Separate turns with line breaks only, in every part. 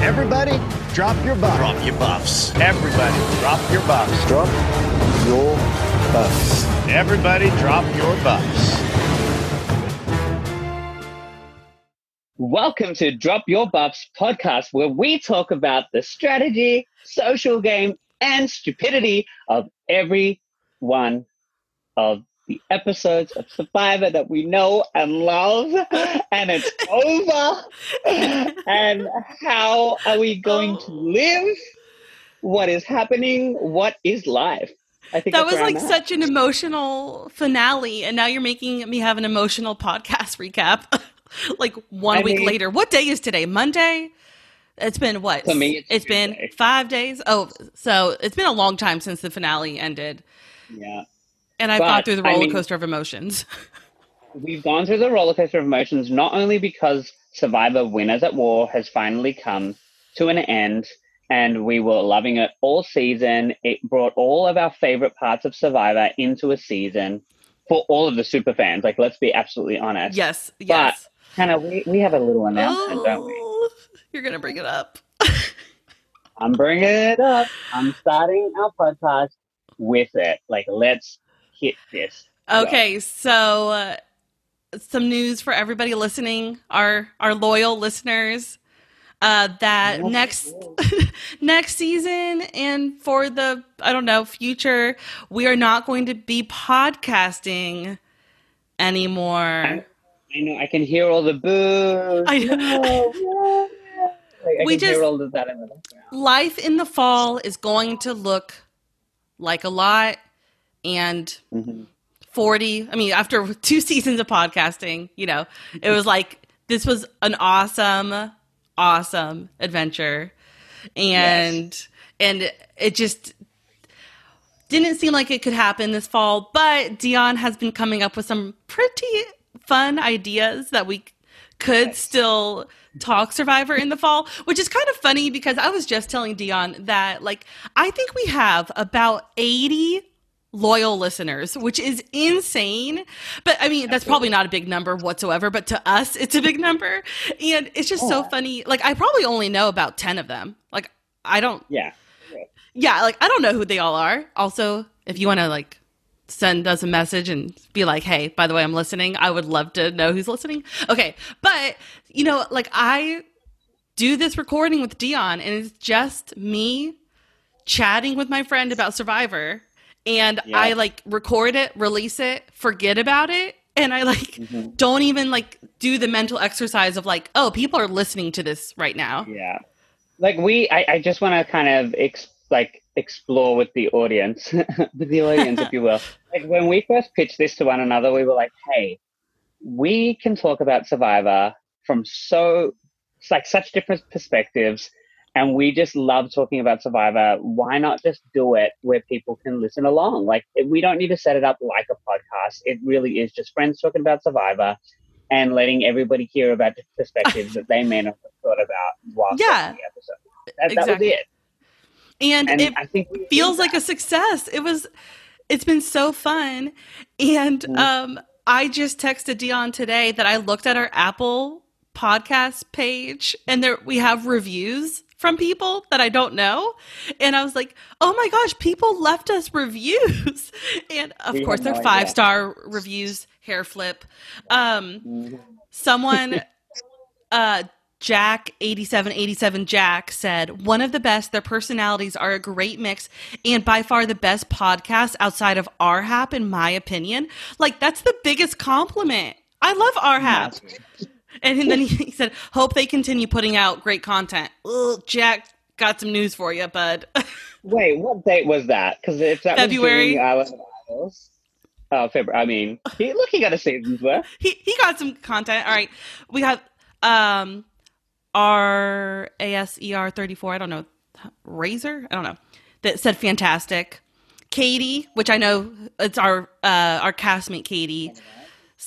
Everybody, drop your buffs.
Drop your buffs.
Everybody, drop your buffs.
Drop your buffs.
Everybody, drop your buffs.
Welcome to Drop Your Buffs podcast, where we talk about the strategy, social game, and stupidity of every one of the episodes of Survivor that we know and love, and it's over. and how are we going to oh. live? What is happening? What is life? I think
that was like such an emotional finale, and now you're making me have an emotional podcast recap. like one
I
week
mean-
later. What day is today? Monday. It's been what?
For me, it's
been five days. Oh, so it's been a long time since the finale ended,
Yeah.
And I've gone through the
I
roller
mean-
coaster of emotions.
We've gone through the roller coaster of emotions not only because Survivor Winners at War has finally come to an end and we were loving it all season. It brought all of our favorite parts of Survivor into a season for all of the super fans. Like, let's be absolutely honest.
yes, yes.
Hannah, we, we have a little announcement, don't we?
Oh, you're gonna bring it up.
I'm bringing it up. I'm starting our podcast with it. Like, let's hit this.
Okay, so uh, some news for everybody listening, our our loyal listeners, uh, that next next season and for the I don't know future, we are not going to be podcasting anymore.
I know I can hear all the boos.
I know.
No, no. Like, I
We
can hear
just-
all of that in the.
Life in the fall is going to look like a lot, and
Mhm.
40 i mean after two seasons of podcasting you know it was like this was an awesome awesome adventure. And and it just didn't seem like it could happen this fall but dion has been coming up with some pretty fun ideas that we could still talk survivor in the fall which is kind of funny because i was just telling dion that like i think we have about 80 loyal listeners, which is insane. But I mean, that's probably not a big number whatsoever, but to us, it's a big number. And it's just so funny. Like, I probably only know about 10 of them. Like, I don't,
Yeah.
yeah, like, I don't know who they all are. Also, if you want to, like, send us a message and be like, hey, by the way, I'm listening, I would love to know who's listening. Okay. But, you know, like, I do this recording with Dion, and it's just me chatting with my friend about Survivor. And
Yeah.
I like record it, release it, forget about it. And I like
Mhm.
don't even like do the mental exercise of like, oh, people are listening to this right now.
Yeah. Like we, I, I just want to kind of ex- like explore with the audience, with the audience, if you will. Like when we first pitched this to one another, we were like, "Hey, we can talk about Survivor from so, it's like such different perspectives, and we just love talking about Survivor. Why not just do it where people can listen along? Like we don't need to set it up like a podcast. It really is just friends talking about Survivor." And letting everybody hear about the perspectives that they may not have thought about while
Yeah.
the episode. That, that was it.
And,
And
it
I think
feels like a success. It was it's been so fun. And
Mhm.
um I just texted Dion today that I looked at our Apple podcast page and there we have reviews from people that I don't know. And I was like, oh my gosh, people left us reviews. And of
We
course they're five star reviews, hair flip. Um
Mhm.
someone uh Jack 8787 Jack said one of the best their personalities are a great mix and by far the best podcast outside of RHAP in my opinion like that's the biggest compliment I love RHAP and then he said hope they continue putting out great content. Ugh, Jack got some news for you bud.
Wait, what date was that? Because if that
February.
was during Island Idols, oh February. I mean, he, look, he got a season's worth.
he he got some content. All right. We have um R A S E R 34 I don't know. Razor? I don't know. That said fantastic. Katie which I know it's our uh our castmate Katie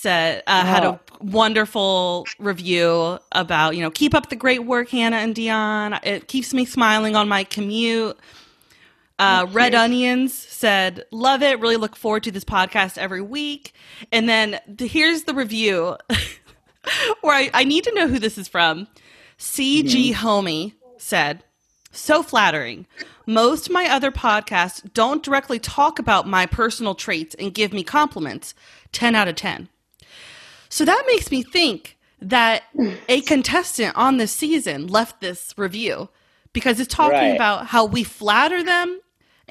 said uh, had a wonderful review about you know keep up the great work Hannah and Dion it keeps me smiling on my commute uh, Red Onions said, Love it. Really look forward to this podcast every week. And then the, here's the review where I, I need to know who this is from. CG Homie said, so flattering. Most my other podcasts don't directly talk about my personal traits and give me compliments. 10 out of 10. So that makes me think that a contestant on this season left this review because it's talking
Right.
about how we flatter them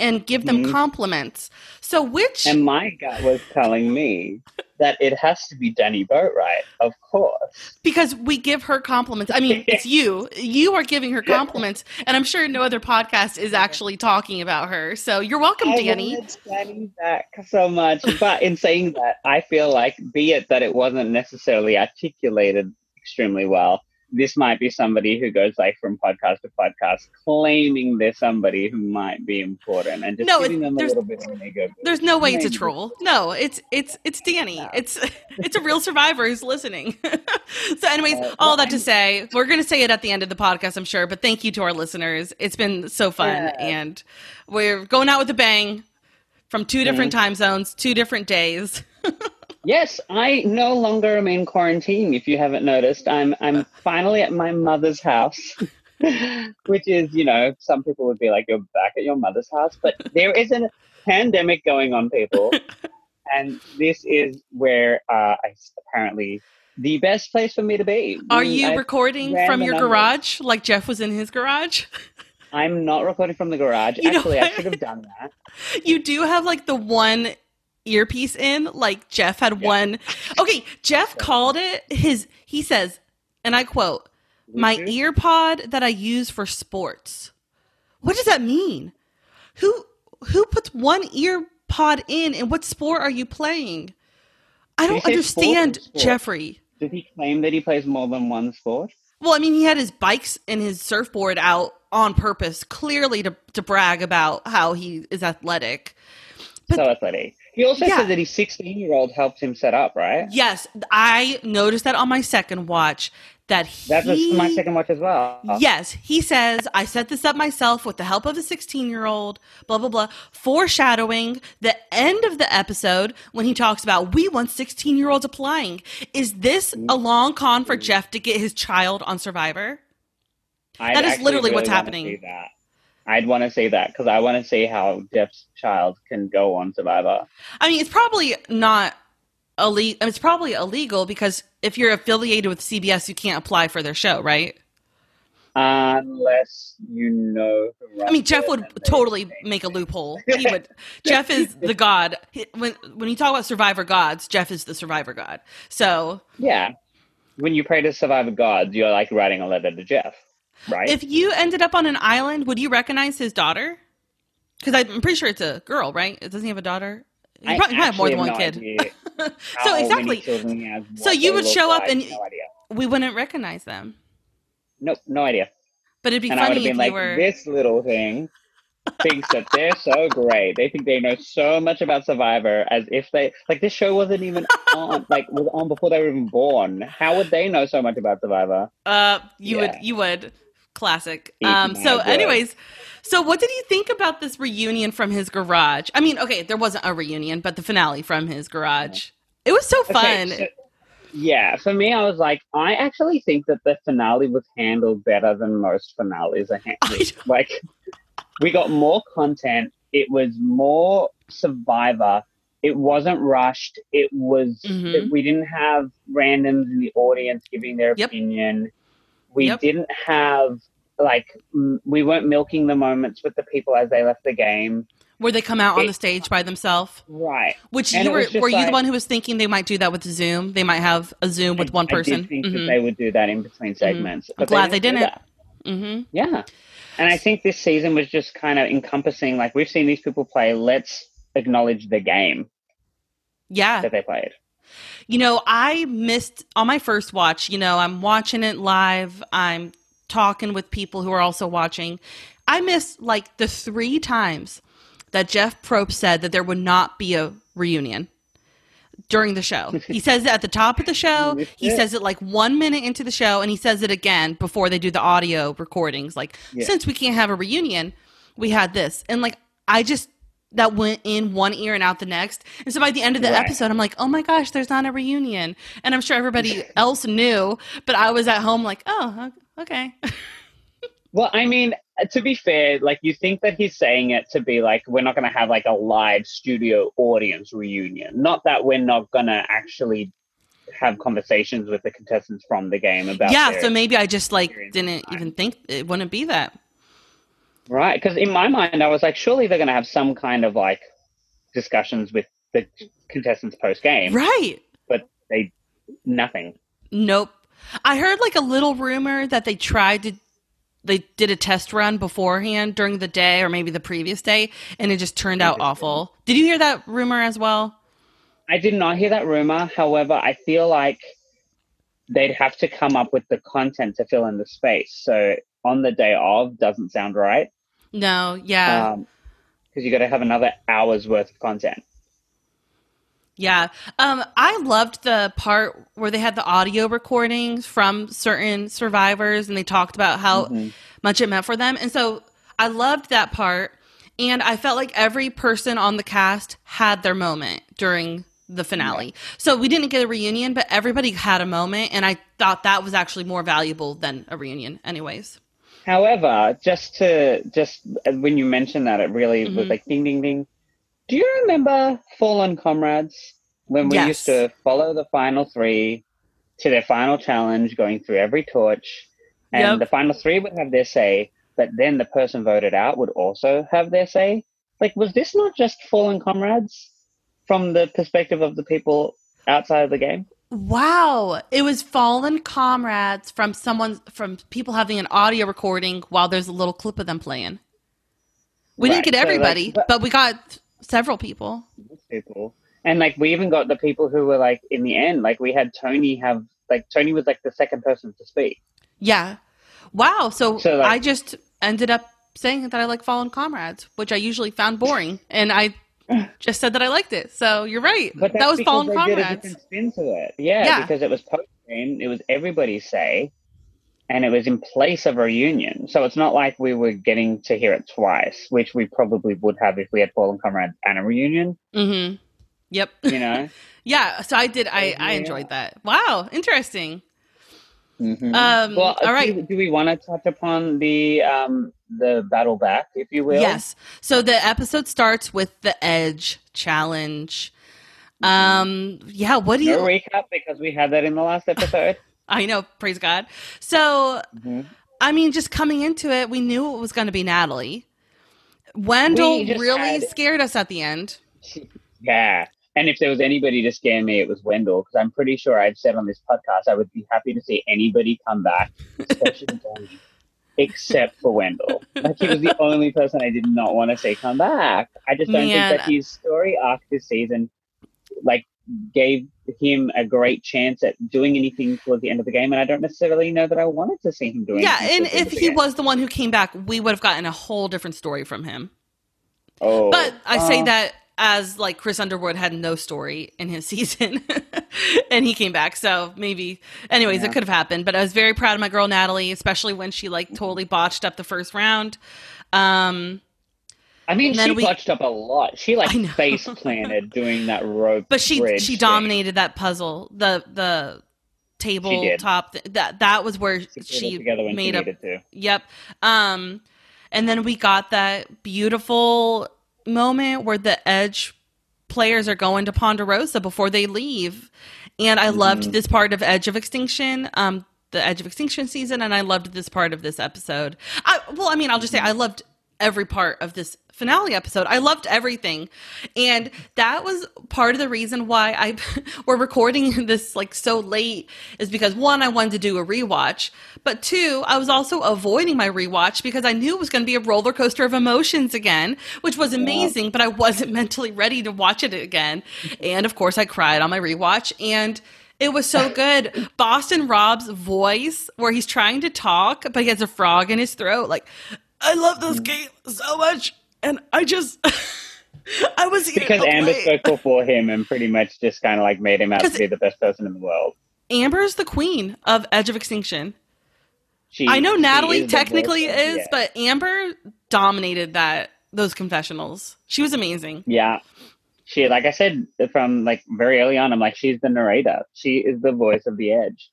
and give them
Mhm.
compliments. So which
And my gut was telling me that it has to be Danni Boatwright, of course.
because we give her compliments. I mean, it's you. You are giving her compliments, and I'm sure no other podcast is actually talking about her. So you're welcome,
I Danni. Danni back so much, but in saying that, I feel like, be it that it wasn't necessarily articulated extremely well, this might be somebody who goes like from podcast to podcast, claiming they're somebody who might be important, and just
No,
giving them a little bit of an ego.
There's no way it's a troll. No, it's it's it's Danni. It's it's a real survivor who's listening. so, anyways,
Uh,
all
well,
that to say, we're gonna say it at the end of the podcast, I'm sure. But thank you to our listeners. It's been so fun,
Yeah.
and we're going out with a bang from two different
Mm-hmm.
time zones, two different days.
Yes, I no longer am in quarantine. If you haven't noticed, I'm I'm finally at my mother's house, which is you know some people would be like you're back at your mother's house, but there is a pandemic going on, people, and this is where uh, I apparently the best place for me to be.
Are you
I-
recording from your garage, like Jeff was in his garage?
I'm not recording from the garage.
You
Actually, I should have done that.
You do have like the one earpiece in, like Jeff had
Yeah.
one. Okay, Jeff called it his. He says, and I quote, "My
Mhm.
ear pod that I use for sports." What does that mean? Who who puts one ear pod in, and what sport are you playing? I don't
he say sport or
understand. Jeffrey.
Did he claim that he plays more than one sport?
Well, I mean, he had his bikes and his surfboard out on purpose, clearly to to brag about how he is athletic. But-
so athletic. He also
Yeah.
said that his 16 year old helped him set up, right?
Yes, I noticed that on my second watch that he
That was my second watch as well.
Yes, he says, I set this up myself with the help of a 16 year old, blah, blah, blah, foreshadowing the end of the episode when he talks about we want 16 year olds applying. Is this mm-hmm. a long con for Jeff to get his child on Survivor?
I'd
That is literally what's
wanna
happening.
I'd want to say that because I want to see how Jeff's child can go on Survivor.
I mean, it's probably not illegal. It's probably illegal because if you're affiliated with CBS, you can't apply for their show, right?
Unless you know
I mean, Jeff would totally make a loophole. He would. Jeff is the god. When when you talk about Survivor gods, Jeff is the Survivor god. So
Yeah. When you pray to Survivor gods, you're like writing a letter to Jeff, right?
if you ended up on an island, would you recognize his daughter? Because I'm pretty sure it's a girl, right? Doesn't he have a daughter? He
I
probably have more than one kid. So exactly,
has,
So you would show up
like,
and-
no
we wouldn't recognize them.
Nope, no idea.
But it'd be
and I would
funny
have
if
been
you
like,
were.
this little thing thinks that they're so great. They think they know so much about Survivor as if they like this show wasn't even on like was on before they were even born. How would they know so much about Survivor?
Uh, you
Yeah.
would, you would. Classic. Um, so, anyways, so what did you think about this reunion from his garage? I mean, okay, there wasn't a reunion, but the finale from his garage. It was so fun.
Okay, so- yeah, for me, I was like, I actually think that the finale was handled better than most finales are
I
handled. like, we got more content. It was more Survivor. It wasn't rushed. It was.
Mhm.
it- we didn't have randoms in the audience giving their
Yep.
opinion. We
Yep.
didn't have like m- we weren't milking the moments with the people as they left the game.
Where they come out on the stage by themselves.
Right.
Which
And
you
it
were, were you the one who was thinking they might do that with Zoom? They might have a Zoom with
I-
one
I
person.
did think
Mhm.
that they would do that in between segments.
I'm
but
glad they didn't.
that.
Mhm.
Yeah. And I think this season was just kind of encompassing like we've seen these people play, let's acknowledge the game
Yeah.
that they played.
You know, I missed on my first watch, you know, I'm watching it live. I'm talking with people who are also watching. I missed like the three times that Jeff Probst said that there would not be a reunion during the show. He says it at the top of the show. He
it.
says it like one minute into the show, and he says it again before they do the audio recordings. Like,
Yeah.
since we can't have a reunion, we had this. And like, I just, that went in one ear and out the next. And so by the end of the
Right.
episode, I'm like, oh my gosh, there's not a reunion. And I'm sure everybody else knew, but I was at home like, oh, okay.
Well, I mean, to be fair, like you think that he's saying it to be like we're not going to have like a live studio audience reunion. Not that we're not going to actually have conversations with the contestants from the game about
yeah, so maybe I just like didn't even think it wouldn't be that.
right because in my mind I was like surely they're going to have some kind of like discussions with the contestants post game,
Right.
but they nothing.
Nope. I heard like a little rumor that they tried to they did a test run beforehand during the day or maybe the previous day and it just turned out awful. Did you hear that rumor as well?
I did not hear that rumor. However, I feel like they'd have to come up with the content to fill in the space. So on the day of doesn't sound right.
No, yeah.
Um, because you got to have another hour's worth of content.
Yeah. Um, I loved the part where they had the audio recordings from certain survivors and they talked about how
Mhm.
much it meant for them. And so I loved that part. And I felt like every person on the cast had their moment during the finale. So we didn't get a reunion, but everybody had a moment. And I thought that was actually more valuable than a reunion, anyways.
However, just to just uh, when you mentioned that, it really was
Mhm.
like ding ding ding. Do you remember Fallen Comrades when we
Yes.
used to follow the final three to their final challenge, going through every torch, and
Yep.
the final three would have their say, but then the person voted out would also have their say. Like, was this not just Fallen Comrades from the perspective of the people outside of the game?
Wow. It was fallen comrades from someone, from people having an audio recording while there's a little clip of them playing. We
Right,
didn't get
so,
everybody,
but-
but we got several people.
people. And like we even got the people who were like in the end, like we had Tony have like Tony was like the second person to speak.
Yeah. Wow. So,
So, like-
I just ended up saying that I like Fallen Comrades, which I usually found boring. And I just said that I liked it. So you're right.
But
that was Fallen
they did a
Comrades.
different spin to it. Yeah,
Yeah.
because it was post game, it was everybody's say, and it was in place of a reunion. So it's not like we were getting to hear it twice, which we probably would have if we had Fallen Comrades and a reunion.
Mm-hmm. Yep.
You know.
yeah. So I did. I, I enjoyed that. Wow. Interesting.
Mhm.
Um,
well,
all right.
Do, do we want to touch upon the um the battle back, if you will?
Yes. So the episode starts with the Edge challenge. Um. Yeah. What do you?
No recap because we had that in the last episode.
I know. Praise God. So
Mhm.
I mean, just coming into it, we knew it was going to be Natalie. Wendell really
had-
scared us at the end.
Yeah. And if there was anybody to scare me, it was Wendell, because I'm pretty sure I've said on this podcast I would be happy to see anybody come back, especially Tony, except for Wendell. Like he was the only person I did not want to see come back. I just don't
Man.
think that his story arc this season, like, gave him a great chance at doing anything towards the end of the game, and I don't necessarily know that I wanted to see him doing.
It.
Yeah,
and
towards the end
if he
game.
was the one who came back, we would have gotten a whole different story from him.
oh,
But I say
uh,
that as like Chris Underwood had no story in his season and he came back. So maybe anyways,
Yeah.
it could have happened. But I was very proud of my girl Natalie, especially when she like totally botched up the first round. Um
I mean, she
we-
botched up a lot. She like face planted doing that rope.
but she she
thing.
dominated that puzzle. The the tabletop th- that that was where
She
she
together when she
made up. Yep. Um, and then we got that beautiful moment where the Edge players are going to Ponderosa before they leave. And I loved
Mhm.
this part of Edge of Extinction, um, the Edge of Extinction season, and I loved this part of this episode. I, well, I mean, I'll just say I loved every part of this finale episode. I loved everything. And that was part of the reason why I we're recording this like so late is because one, I wanted to do a rewatch, but two, I was also avoiding my rewatch because I knew it was going to be a roller coaster of emotions again, which was amazing, but I wasn't mentally ready to watch it again. And of course, I cried on my rewatch and it was so good. Boston Rob's voice, where he's trying to talk, but he has a frog in his throat. Like, I love this mm. game so much, and I just, I was
Because Amber spoke before him and pretty much just kind of like made him out to be the best person in the world.
Amber is the queen of Edge of Extinction.
She,
I know Natalie
is
technically is,
yeah.
but Amber dominated that those confessionals. She was amazing.
yeah, she like I said from like very early on, I'm like she's the narrator. She is the voice of the edge.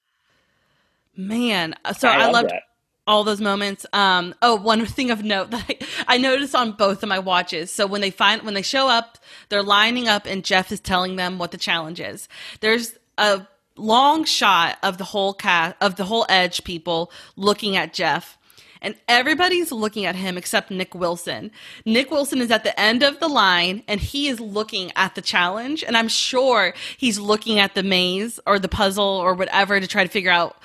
Man, uh, so
I
I,
love
loved
that.
All those moments. Um, oh, one thing of note that I, I noticed on both of my watches. So when they find when they show up, they're lining up, and Jeff is telling them what the challenge is. There's a long shot of the whole cast of the whole Edge people looking at Jeff. And everybody's looking at him except Nick Wilson. Nick Wilson is at the end of the line and he is looking at the challenge. And I'm sure he's looking at the maze or the puzzle or whatever to try to figure out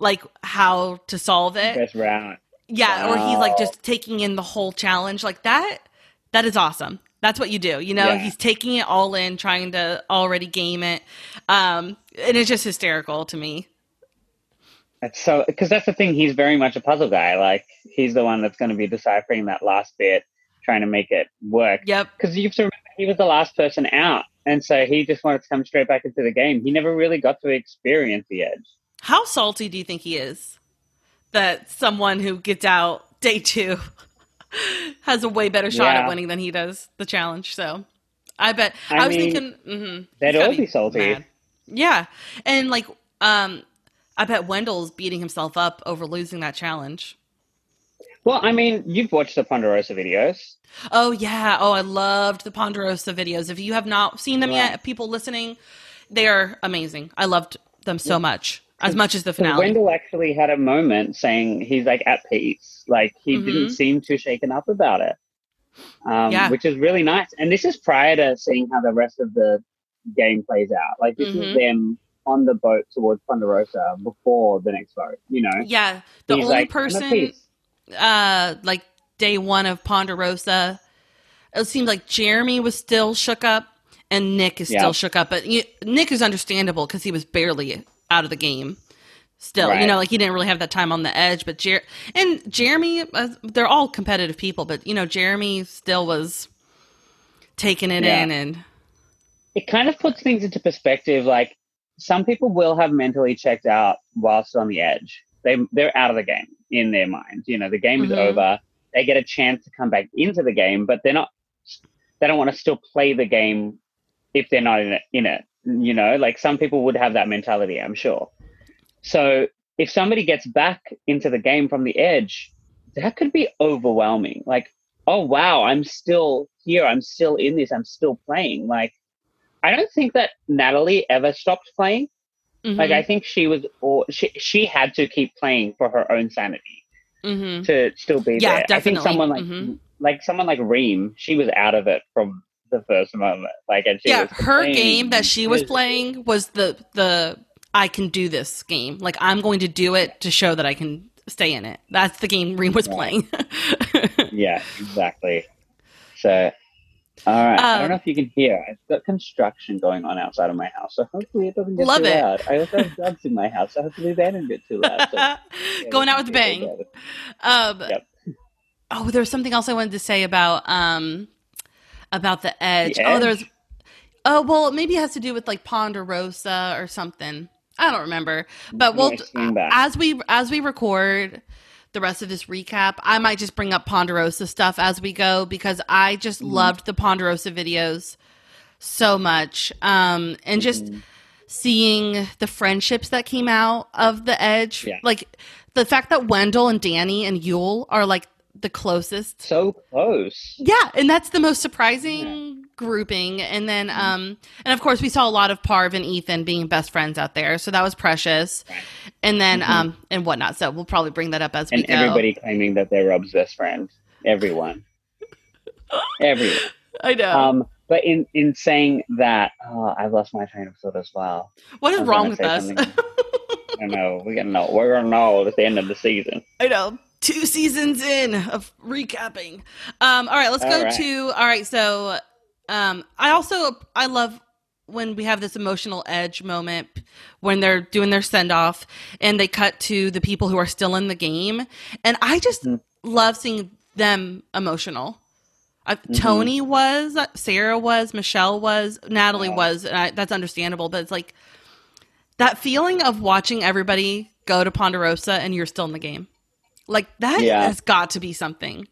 like how to solve it.
Best round.
Yeah, or he's like just taking in the whole challenge. Like that that is awesome. That's what you do. You know,
Yeah.
he's taking it all in, trying to already game it. Um and it's just hysterical to me.
It's so because that's the thing. He's very much a puzzle guy. Like he's the one that's going to be deciphering that last bit, trying to make it work.
Yep.
Because you have to remember he was the last person out, and so he just wanted to come straight back into the game. He never really got to experience the edge.
How salty do you think he is that someone who gets out day two has a way better shot
Yeah.
at winning than he does the challenge? So I bet I,
I
was
mean,
thinking mm-hmm,
they'd
he's
be salty.
Yeah, and like um, I bet Wendell's beating himself up over losing that challenge.
Well, I mean, you've watched the Ponderosa videos.
Oh yeah. Oh, I loved the Ponderosa videos. If you have not seen them
Yeah.
yet, people listening, they are amazing. I loved them so much, as much as the finale.
Wendell actually had a moment saying he's like at peace. Like he
Mhm.
didn't seem too shaken up about it. Um,
Yeah.
which is really nice. And this is prior to seeing how the rest of the game plays out. Like this
Mhm.
is them on the boat towards Ponderosa before the next boat, you know?
yeah, the
He's
only
like,
person, uh, like day one of Ponderosa, it seemed like Jeremy was still shook up, and Nick is
Yeah.
still shook up. But you, Nick is understandable because he was barely out of the game. Still, you know, like he didn't really have that time on the edge. But Jer- and Jeremy, uh, they're all competitive people, but you know, Jeremy still was taking it
Yeah.
in and
it kind of puts things into perspective. Like some people will have mentally checked out whilst on the edge. They they're out of the game in their mind. You know, the game is
Mhm.
over. They get a chance to come back into the game, but they're not. They don't want to still play the game if they're not in it. In it, you know, like some people would have that mentality. I'm sure. So if somebody gets back into the game from the edge, that could be overwhelming. Like, oh wow, I'm still here. I'm still in this. I'm still playing. Like. I don't think that Natalie ever stopped playing. Like
Mhm.
I think she was, or she she had to keep playing for her own sanity
Mhm.
to still be
Yeah,
there. I think someone like
Mhm.
like someone like Reem, she was out of it from the first moment. Like, and she
yeah, her game that she was playing was the the I can do this game. Like I'm going to do it to show that I can stay in it. That's the game Reem was
Right.
playing.
Yeah, exactly. So, all right. I
Um,
don't know if you can hear. I've got construction going on outside of my house, so hopefully it doesn't get
Love
too
it.
loud. I also have dogs in my house, so hopefully they don't get too loud. So, yeah,
Going out with a bang. Um,
Yep.
Oh, there was something else I wanted to say about um about the edge.
The
Oh,
Edge?
there's oh well, maybe it has to do with like Ponderosa or something. I don't remember, but we'll
Nice team back.
as we as we record the rest of this recap, I might just bring up Ponderosa stuff as we go because I just
Mm-hmm.
loved the Ponderosa videos so much, um, and just
Mm-hmm.
seeing the friendships that came out of the edge,
Yeah.
like the fact that Wendell and Danni and Yul are like the closest
So close.
yeah, and that's the most surprising grouping. And then,
Mm-hmm.
um, and of course, we saw a lot of Parv and Ethan being best friends out there, so that was precious. And then, um, and whatnot. So we'll probably bring that up as we
Mm-hmm. and
go.
everybody claiming that they're Rob's best friend. Everyone, everyone.
I know.
Um, but in in saying that, oh, I've lost my train of thought as well.
what
I
is wrong with us?
I don't know. We're gonna know. We're gonna know at the end of the season.
I know. Two seasons in of recapping. Um, all right, let's go
All right.
to all right. So, um, I also I love when we have this emotional edge moment when they're doing their send off and they cut to the people who are still in the game, and I just
Mhm.
love seeing them emotional. Uh,
Mm-hmm.
Tony was, Sarah was, Michelle was, Natalie
Yeah.
was, and I, that's understandable. But it's like that feeling of watching everybody go to Ponderosa and you're still in the game. Like that
Yeah.
has got to be something.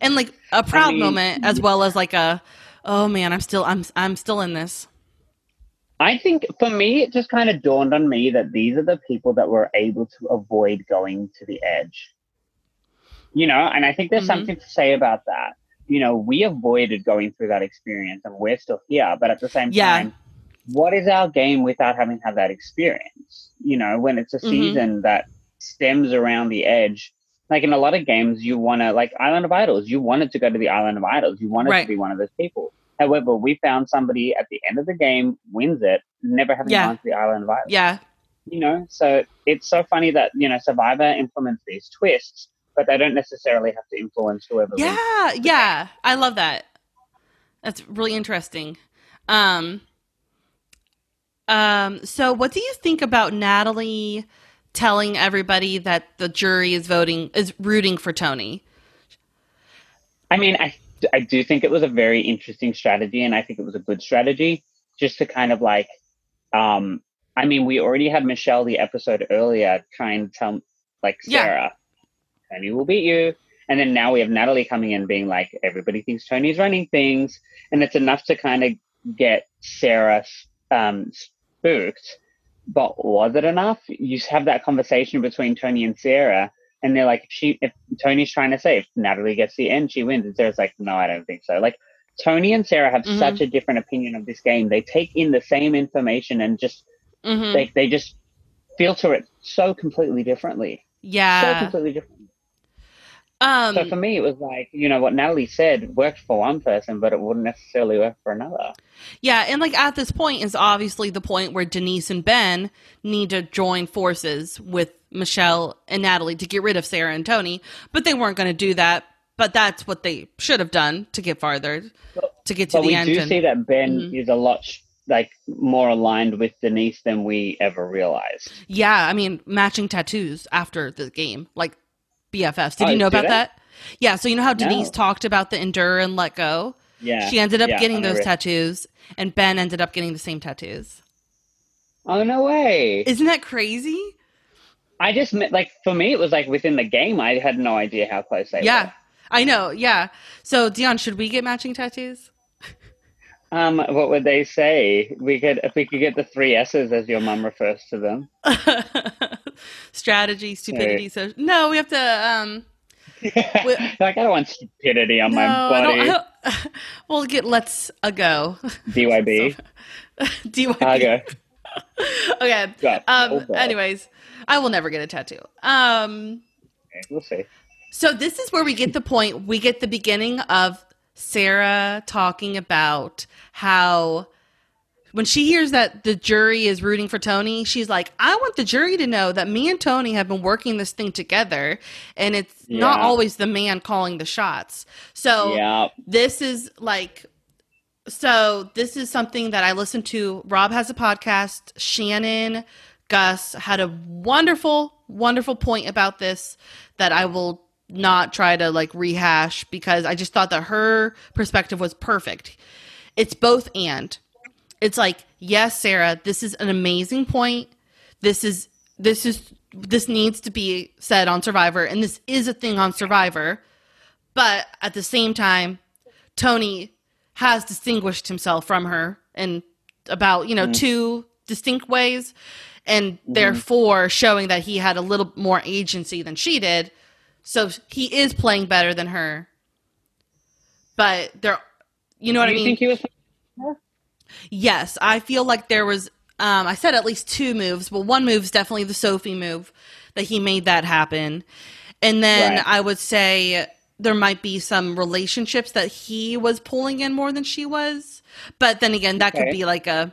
And like a proud
mean,
moment as well as like a oh man, I'm still I'm I'm still in this.
I think for me, it just kind of dawned on me that these are the people that were able to avoid going to the edge. You know, and I think there's
Mhm.
something to say about that. You know, we avoided going through that experience and we're still here, but at the same
Yeah.
time, what is our game without having had that experience? You know, when it's a
Mhm.
season that stems around the edge, like in a lot of games, you want to, like Island of Idols, you wanted to go to the Island of Idols. You wanted
Right.
to be one of those people. However, we found somebody at the end of the game wins it, never having
Yeah.
gone to the Island of Idols.
Yeah.
You know, so it's so funny that, you know, Survivor implements these twists, but they don't necessarily have to influence whoever wins.
Yeah, yeah. I love that. That's really interesting. Um um so what do you think about Natalie telling everybody that the jury is voting is rooting for Tony?
I mean, I I do think it was a very interesting strategy, and I think it was a good strategy, just to kind of like, um, I mean, we already had Michelle the episode earlier trying to tell like
Yeah.
Sarah, Tony will beat you, and then now we have Natalie coming in being like, everybody thinks Tony's running things, and it's enough to kind of get Sarah um, spooked. But was it enough? You have that conversation between Tony and Sarah, and they're like, if she, if Tony's trying to say, if Natalie gets the end, she wins. And Sarah's like, no, I don't think so. Like, Tony and Sarah have
Mhm.
such a different opinion of this game. They take in the same information and just,
Mhm.
they, they just filter it so completely differently.
Yeah, so
completely different.
Um
so for me, it was like, you know, what Natalie said worked for one person, but it wouldn't necessarily work for another.
Yeah, and like at this point is obviously the point where Denise and Ben need to join forces with Michelle and Natalie to get rid of Sarah and Tony, but they weren't going to do that. But that's what they should have done to get farther, to get to
But
the
we
end.
do
and-
see that Ben
Mhm.
is a lot sh- like more aligned with Denise than we ever realized.
yeah, I mean, matching tattoos after the game, like BFFs. Did
Oh,
you know
do
about that? Yeah, so you know how Denise
No.
talked about the endure and let go?
Yeah.
She ended up
Yeah,
getting those tattoos, and Ben ended up getting the same tattoos.
Oh no way!
Isn't that crazy?
I just meant like for me, it was like within the game. I had no idea how close they
yeah,
were.
I know. Yeah. So, Dion, should we get matching tattoos?
Um, what would they say? We could if we could get the three S's as your mum refers to them.
Strategy, stupidity. So no, we have to. Um,
like I don't want stupidity on
no,
my
I
body.
don't, I don't- we'll get let's a go.
DYB.
DYP.
Okay.
okay.
Go.
Um. Anyways, I will never get a tattoo. Um.
We'll see.
So this is where we get the point. We get the beginning of Sarah talking about how when she hears that the jury is rooting for Tony, she's like, I want the jury to know that me and Tony have been working this thing together and it's not always the man calling the shots. So
Yeah.
this is like so this is something that I listened to. Rob has a podcast. Shannon Gus had a wonderful, wonderful point about this that I will not try to like rehash because I just thought that her perspective was perfect. It's both and. It's like, yes, Sarah, this is an amazing point. This is this is this needs to be said on Survivor, and this is a thing on Survivor. But at the same time, Tony has distinguished himself from her in about, you know, mm. two distinct ways and mm-hmm. therefore showing that he had a little more agency than she did. So he is playing better than her. But there you know what
Do
I mean?
think he was?
Yes, I feel like there was. Um, I said at least two moves. Well, one move is definitely the Sophie move that he made that happen, and then
Right.
I would say there might be some relationships that he was pulling in more than she was. But then again, that could be like a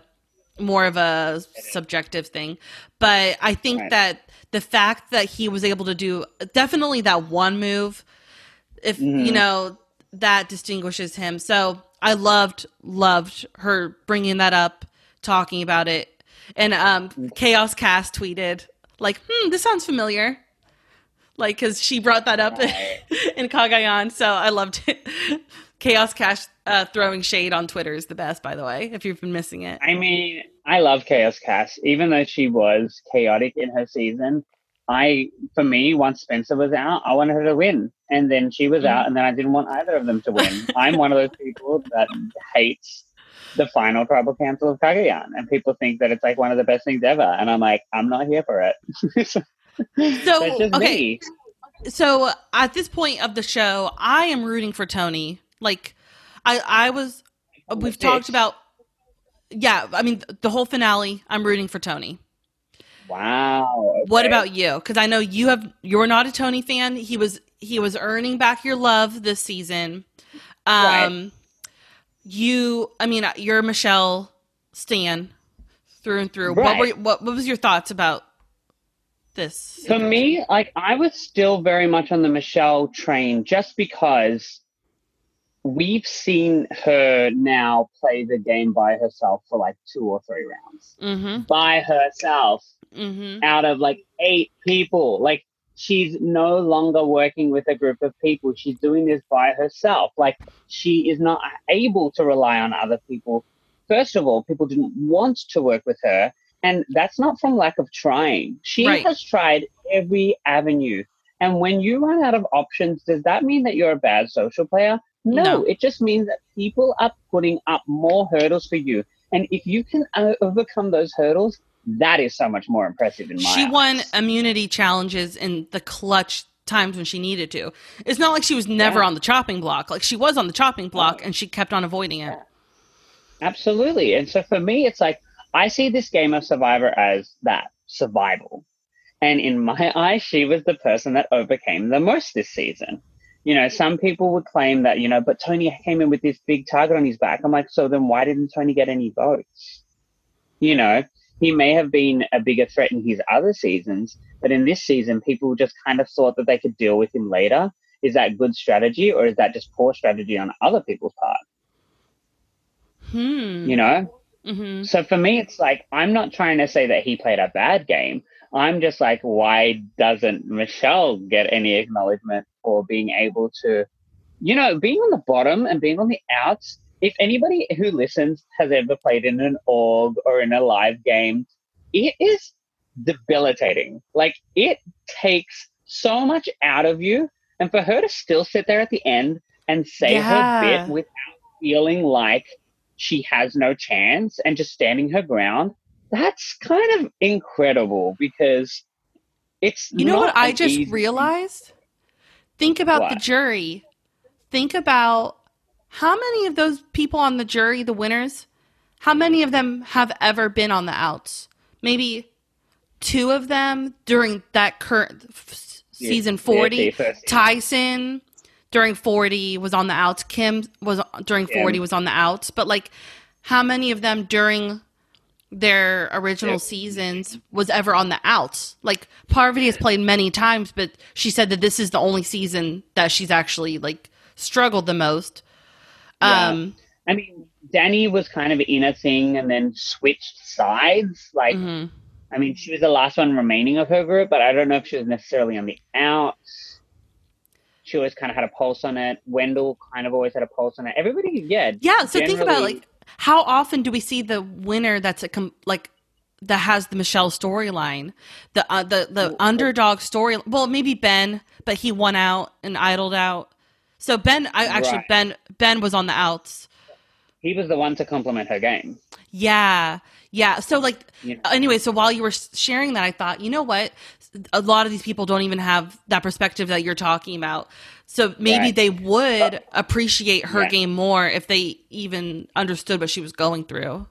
more of a subjective thing. But I think
Right.
that the fact that he was able to do definitely that one move, if
Mm-hmm.
you know, that distinguishes him. So I loved loved her bringing that up, talking about it, and um, Chaos Kass tweeted like, "Hmm, this sounds familiar." Like, because she brought that up in Cagayan, so I loved it. Chaos Kass uh, throwing shade on Twitter is the best, by the way. If you've been missing it,
I mean, I love Chaos Kass, even though she was chaotic in her season. I, for me, once Spencer was out, I wanted her to win, and then she was
Mhm.
out, and then I didn't want either of them to win. I'm one of those people that hates the final tribal council of Cagayan, and people think that it's like one of the best things ever, and I'm like, I'm not here for it.
So okay,
me.
so at this point of the show, I am rooting for Tony. Like, I I was. We've talked about. Yeah, I mean the whole finale. I'm rooting for Tony.
Wow.
What about you? Because I know you have. You're not a Tony fan. He was. He was earning back your love this season. Um, you. I mean, you're Michelle Stan through and through. What
Right.
were what, what was your thoughts about this?
For me, like I was still very much on the Michelle train just because we've seen her now play the game by herself for like two or three rounds.
Mm-hmm.
By herself
Mm-hmm.
out of like eight people. Like she's no longer working with a group of people. She's doing this by herself. Like she is not able to rely on other people. First of all, people didn't want to work with her. And that's not from lack of trying. She
Right.
has tried every avenue. And when you run out of options, does that mean that you're a bad social player? No,
No.
it just means that people are putting up more hurdles for you. And if you can uh, overcome those hurdles, that is so much more impressive in my
She
eyes.
won immunity challenges in the clutch times when she needed to. It's not like she was never
Yeah.
on the chopping block. Like she was on the chopping block and she kept on avoiding it.
Absolutely. And so for me, it's like I see this game of Survivor as that survival. And in my eyes, she was the person that overcame the most this season. You know, some people would claim that, you know, but Tony came in with this big target on his back. I'm like, so then why didn't Tony get any votes? You know, he may have been a bigger threat in his other seasons, but in this season, people just kind of thought that they could deal with him later. Is that good strategy or is that just poor strategy on other people's part?
Hmm.
You know?
hmm
So for me, it's like I'm not trying to say that he played a bad game. I'm just like, why doesn't Michelle get any acknowledgement for being able to, you know, being on the bottom and being on the outs? If anybody who listens has ever played in an org or in a live game, it is debilitating. Like it takes so much out of you. And for her to still sit there at the end and say
Yeah.
her bit without feeling like she has no chance and just standing her ground, that's kind of incredible because it's
You know what I just
easy-
realized? Think about the jury. Think about how many of those people on the jury, the winners, how many of them have ever been on the outs? Maybe two of them during that current f- season 40.
the first season.
Tyson during 40 was on the outs. Kim was during 40 was on the outs. But like how many of them during their original seasons was ever on the outs? Like Parvati has played many times, but she said that this is the only season that she's actually like struggled the most.
Yeah.
Um
I mean, Danni was kind of in a thing and then switched sides. Like,
mhm.
I mean, she was the last one remaining of her group, but I don't know if she was necessarily on the outs. She always kind of had a pulse on it. Wendell kind of always had a pulse on it. Everybody, yeah.
Yeah, so think about like how often do we see the winner that's a com- like that has the Michelle storyline, the uh, the the underdog story. Well, maybe Ben, but he won out and idled out. So Ben, I actually
Right.
Ben Ben was on the outs.
he was the one to compliment her game.
Yeah, yeah. So like
know?
anyway, so while you were sharing that, I thought, you know what? A lot of these people don't even have that perspective that you're talking about. So maybe
Right.
they would appreciate her game more if they even understood what she was going through.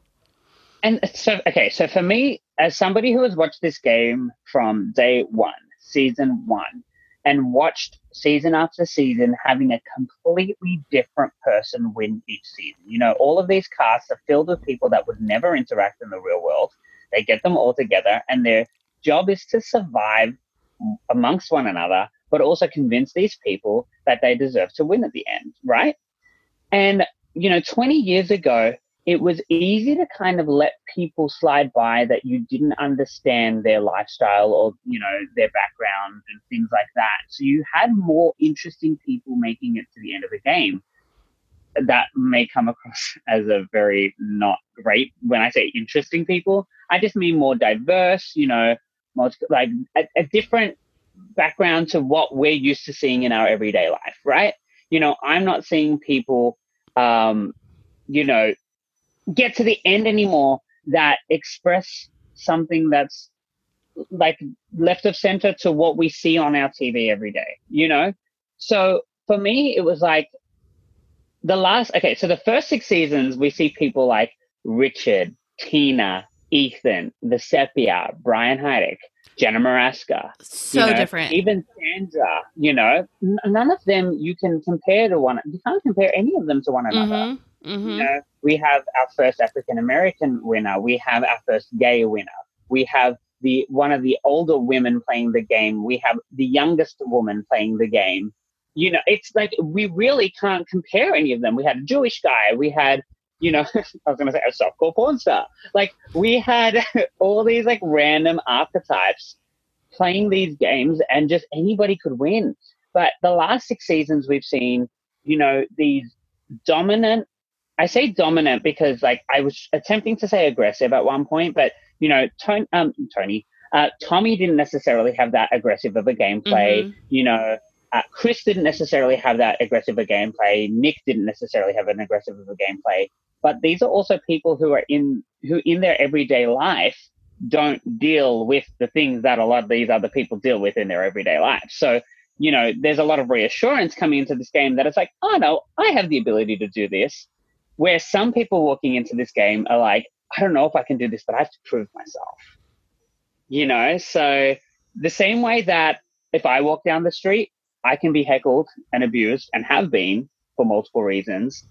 And so, okay, so for me, as somebody who has watched this game from day one, season one, and watched season after season having a completely different person win each season, you know, all of these casts are filled with people that would never interact in the real world. They get them all together, and their job is to survive amongst one another, but also convince these people that they deserve to win at the end, right? And, you know, 20 years ago, it was easy to kind of let people slide by that you didn't understand their lifestyle or, you know, their background and things like that. So you had more interesting people making it to the end of the game. That may come across as a very not great when I say interesting people. I just mean more diverse, you know, like a, a different background to what we're used to seeing in our everyday life, right? You know, I'm not seeing people, um, you know, get to the end anymore that express something that's like left of center to what we see on our TV every day, you know? So for me, it was like the last, okay, so the first six seasons, we see people like Richard, Tina, Ethan, Vecepia, Brian Heidik, Jenna Morasca.
So
you know,
different.
Even Sandra, you know, n- none of them you can compare to one. You can't compare any of them to one another.
hmm hmm
You know, we have our first African American winner. We have our first gay winner. We have the one of the older women playing the game. We have the youngest woman playing the game. You know, it's like we really can't compare any of them. We had a Jewish guy. We had, you know, I was going to say a softcore porn star. Like we had all these like random archetypes playing these games, and just anybody could win. But the last six seasons, we've seen, you know, these dominant I say dominant because like I was attempting to say aggressive at one point, but you know, Tony, um, Tony, uh, Tommy didn't necessarily have that aggressive of a gameplay.
Mhm.
You know, uh, Chris didn't necessarily have that aggressive of a gameplay. Nick didn't necessarily have an aggressive of a gameplay. But these are also people who are in who in their everyday life don't deal with the things that a lot of these other people deal with in their everyday life. So you know, there's a lot of reassurance coming into this game that it's like, oh no, I have the ability to do this where some people walking into this game are like, I don't know if I can do this, but I have to prove myself. You know, so the same way that if I walk down the street, I can be heckled and abused and have been for multiple reasons.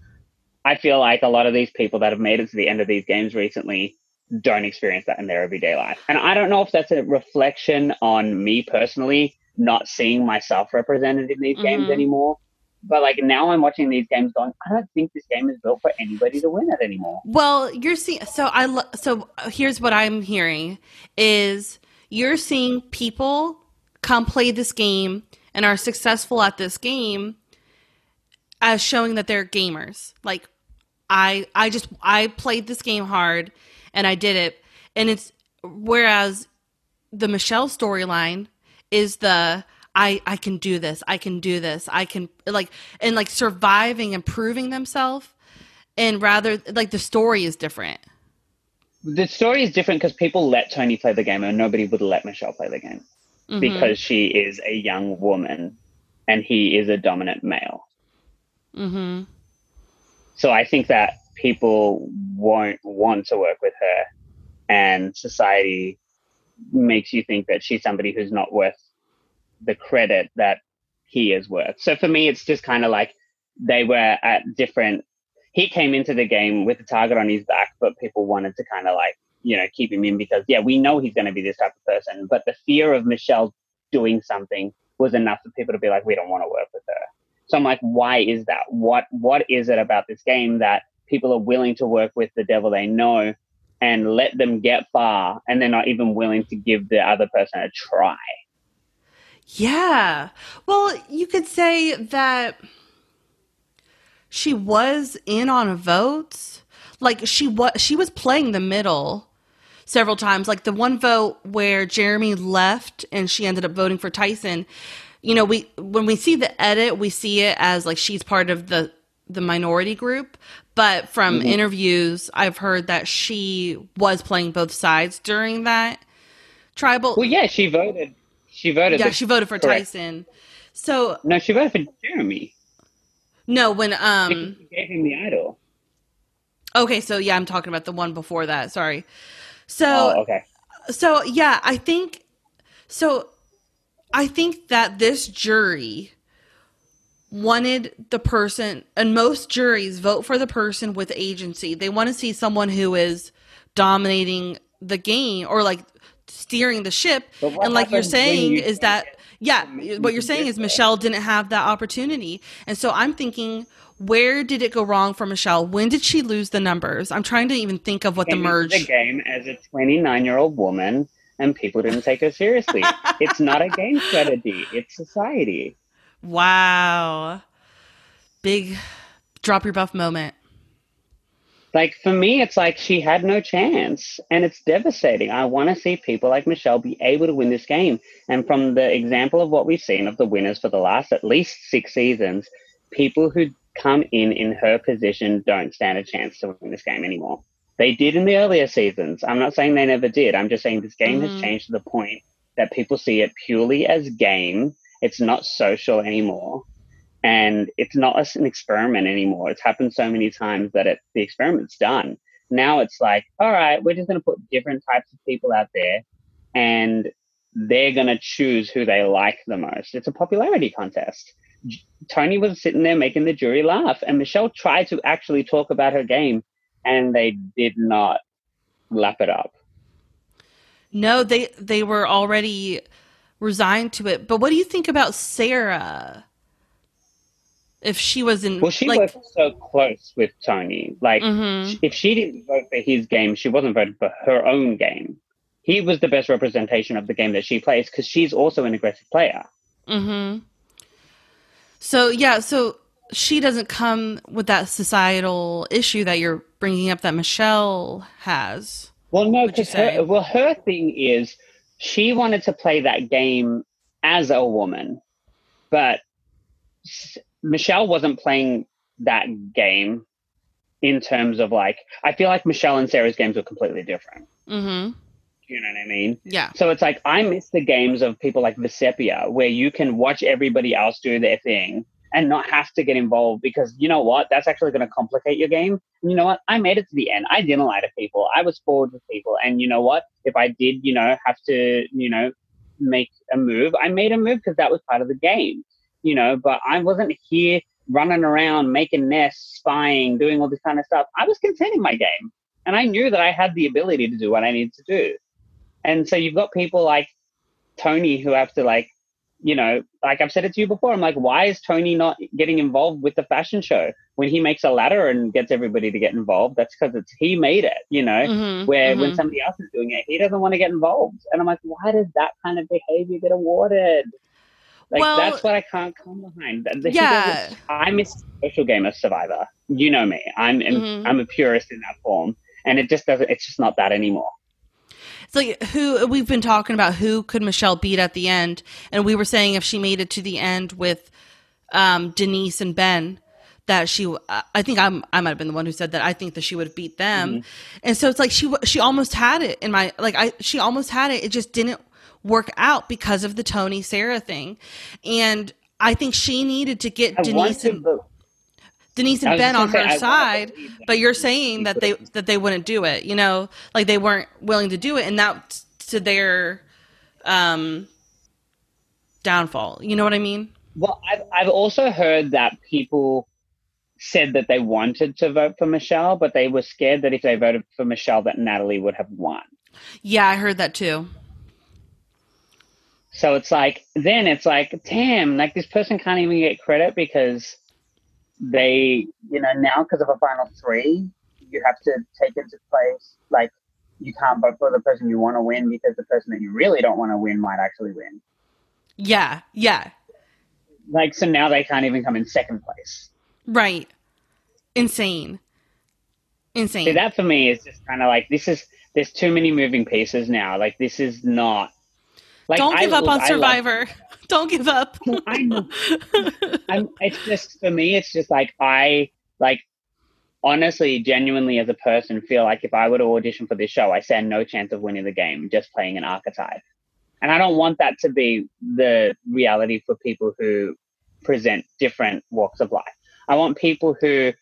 I feel like a lot of these people that have made it to the end of these games recently don't experience that in their everyday life. And I don't know if that's a reflection on me personally not seeing myself represented in these games
Mhm.
anymore. But like now I'm watching these games going, I don't think this game is built for anybody to win it anymore.
Well, you're seeing. So I. lo- So here's what I'm hearing: is you're seeing people come play this game and are successful at this game as showing that they're gamers. Like I, I just I played this game hard and I did it, and it's whereas the Michelle storyline is the I I can do this. I can do this. I can like and like surviving and proving themselves and rather like the story is different.
The story is different because people let Tony play the game and nobody would let Michelle play the game
Mhm.
because she is a young woman and he is a dominant male.
Mhm.
So I think that people won't want to work with her, and society makes you think that she's somebody who's not worth the credit that he is worth. So for me, it's just kind of like they were at different. He came into the game with a target on his back, but people wanted to kind of like you know keep him in because yeah, we know he's going to be this type of person, but the fear of Michelle doing something was enough for people to be like, we don't want to work with her. So I'm like, why is that? What what is it about this game that people are willing to work with the devil they know and let them get far and they're not even willing to give the other person a try?
Yeah. Well, you could say that she was in on votes. Like she was she was playing the middle several times. Like the one vote where Jeremy left and she ended up voting for Tyson. You know, we when we see the edit, we see it as like she's part of the the minority group, but from interviews I've heard that she was playing both sides during that tribal
Well, yeah, she voted. She voted.
yeah,
the-
she voted for
correct.
Tyson. So
No, she voted for Jeremy.
no, when um
she gave him the idol.
okay, so yeah, I'm talking about the one before that. Sorry. So
oh, okay.
so yeah, I think so. I think that this jury wanted the person, and most juries vote for the person with agency. They want to see someone who is dominating the game or like steering the ship. And like you're saying,
you
is that yeah, what you're saying is? Michelle didn't have that opportunity, and so I'm thinking. Where did it go wrong for Michelle? When did she lose the numbers? I'm trying to even think of what the merge.
the game as a 29 year old woman, and people didn't take her seriously. it's not a game strategy; it's society.
Wow. Big drop your buff moment.
like for me it's like she had no chance and it's devastating i want to see people like michelle be able to win this game and from the example of what we've seen of the winners for the last at least six seasons people who come in in her position don't stand a chance to win this game anymore They did in the earlier seasons. I'm not saying they never did. I'm just saying this game
Mhm.
has changed to the point that people see it purely as game. It's not social anymore. And it's not an experiment anymore. It's happened so many times that it, the experiment's done. Now it's like, all right, we're just going to put different types of people out there and they're going to choose who they like the most. It's a popularity contest. J- Tony was sitting there making the jury laugh, and Michelle tried to actually talk about her game, and they did not lap it up.
No, they they were already resigned to it. But what do you think about Sarah? If she was in
Well, she
like
worked so close with Tony. Like,
Mhm.
if she didn't vote for his game, she wasn't voting for her own game. He was the best representation of the game that she plays because she's also an aggressive player.
Mm-hmm. So yeah, so she doesn't come with that societal issue that you're bringing up that Michelle has.
Well, no, because her, well, her thing is she wanted to play that game as a woman, but S- Michelle wasn't playing that game in terms of like. I feel like Michelle and Sarah's games were completely different.
Mm-hmm.
You know what I mean?
Yeah.
So it's like I miss the games of people like Vecepia, where you can watch everybody else do their thing and not have to get involved because you know what? That's actually going to complicate your game. You know what? I made it to the end. I didn't lie to people. I was forward with people. And you know what? If I did, you know, have to, you know, make a move, I made a move because that was part of the game. You know, but I wasn't here running around making nests, spying, doing all this kind of stuff. I was contending my game. And I knew that I had the ability to do what I needed to do. And so you've got people like Tony who have to like, you know, like I've said it to you before. I'm like, why is Tony not getting involved with the fashion show when he makes a ladder and gets everybody to get involved? That's because it's he made it, you know.
Mm-hmm.
Where when somebody else is doing it, he doesn't want to get involved. And I'm like, why does that kind of behavior get awarded? Like
Well-
that's what I can't come behind. The-
Yeah.
I miss social game of Survivor. You know me. I'm
Mhm.
I'm a purist in that form, and it just doesn't. It's just not that anymore.
It's like who we've been talking about who could Michelle beat at the end, and we were saying if she made it to the end with um, Denise and Ben, that she I think I'm I might have been the one who said that I think that she would have beat them, and so it's like she she almost had it in my like I she almost had it. It just didn't work out because of the Tony Sarah thing, and I think she needed to get
I
Denise and
vote.
Denise and Ben on her
say,
side, but you're saying that they that they wouldn't do it. You know, like they weren't willing to do it, and that to their um downfall. You know what I mean?
Well, I've, I've also heard that people said that they wanted to vote for Michelle, but they were scared that if they voted for Michelle, that Natalie would have won.
Yeah, I heard that too.
So it's like, then it's like, damn, like this person can't even get credit because they, you know, now because of a final three, you have to take into place, like, you can't vote for the person you want to win because the person that you really don't want to win might actually win.
Yeah, yeah,
Like, so now they can't even come in second place.
right. Insane, insane.
See, that for me is just kind of like this is there's too many moving pieces now. Like this is not. Like
Don't
I
give up on
I love-
Survivor. Don't give up.
I know. I'm, it's just for me. It's just like I like honestly, genuinely, as a person, feel like if I were to audition for this show, I stand no chance of winning the game just playing an archetype. And I don't want that to be the reality for people who present different walks of life. I want people who,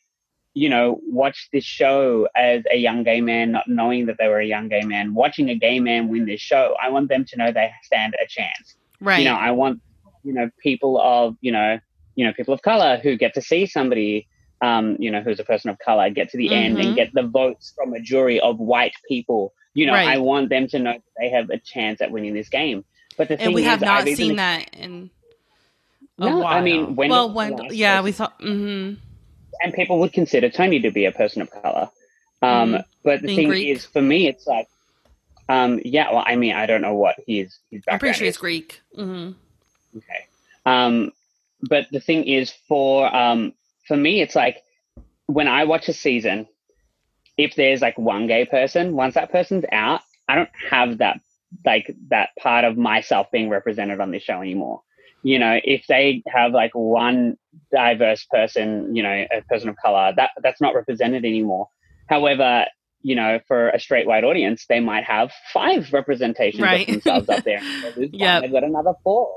you know, watch this show as a young gay man, not knowing that they were a young gay man, watching a gay man win this show. I want them to know they stand a chance
right.
you know i want you know people of you know you know people of color who get to see somebody um you know who's a person of color get to the end
Mhm.
and get the votes from a jury of white people you know
Right.
i want them to know that they have a chance at winning this game but the thing
and we
is,
have not
I've
seen that in a
No,
while.
I mean, when
well, when yeah, we thought. hmm
and people would consider tony to be a person of color um
Mhm.
but the
Being
thing
Greek.
is for me it's like um yeah well i mean i don't know what his his
I'm pretty
background
sure
is.
it's Greek. hmm
Okay. Um, but the thing is, for um, for me, it's like when I watch a season, if there's like one gay person, once that person's out, I don't have that like that part of myself being represented on this show anymore. You know, if they have like one diverse person, you know, a person of color, that that's not represented anymore. However, you know, for a straight white audience, they might have five representations
Right.
of themselves up there. Yeah, they lose one,
Yep.
they've got another four.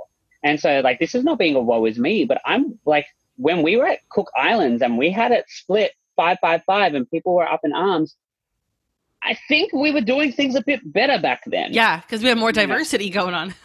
And so, like, this is not being a woe is me, but I'm like, when we were at Cook Islands and we had it split five, five, five, and people were up in arms, I think we were doing things a bit better back then.
Yeah, because we have more
Yeah.
diversity going on.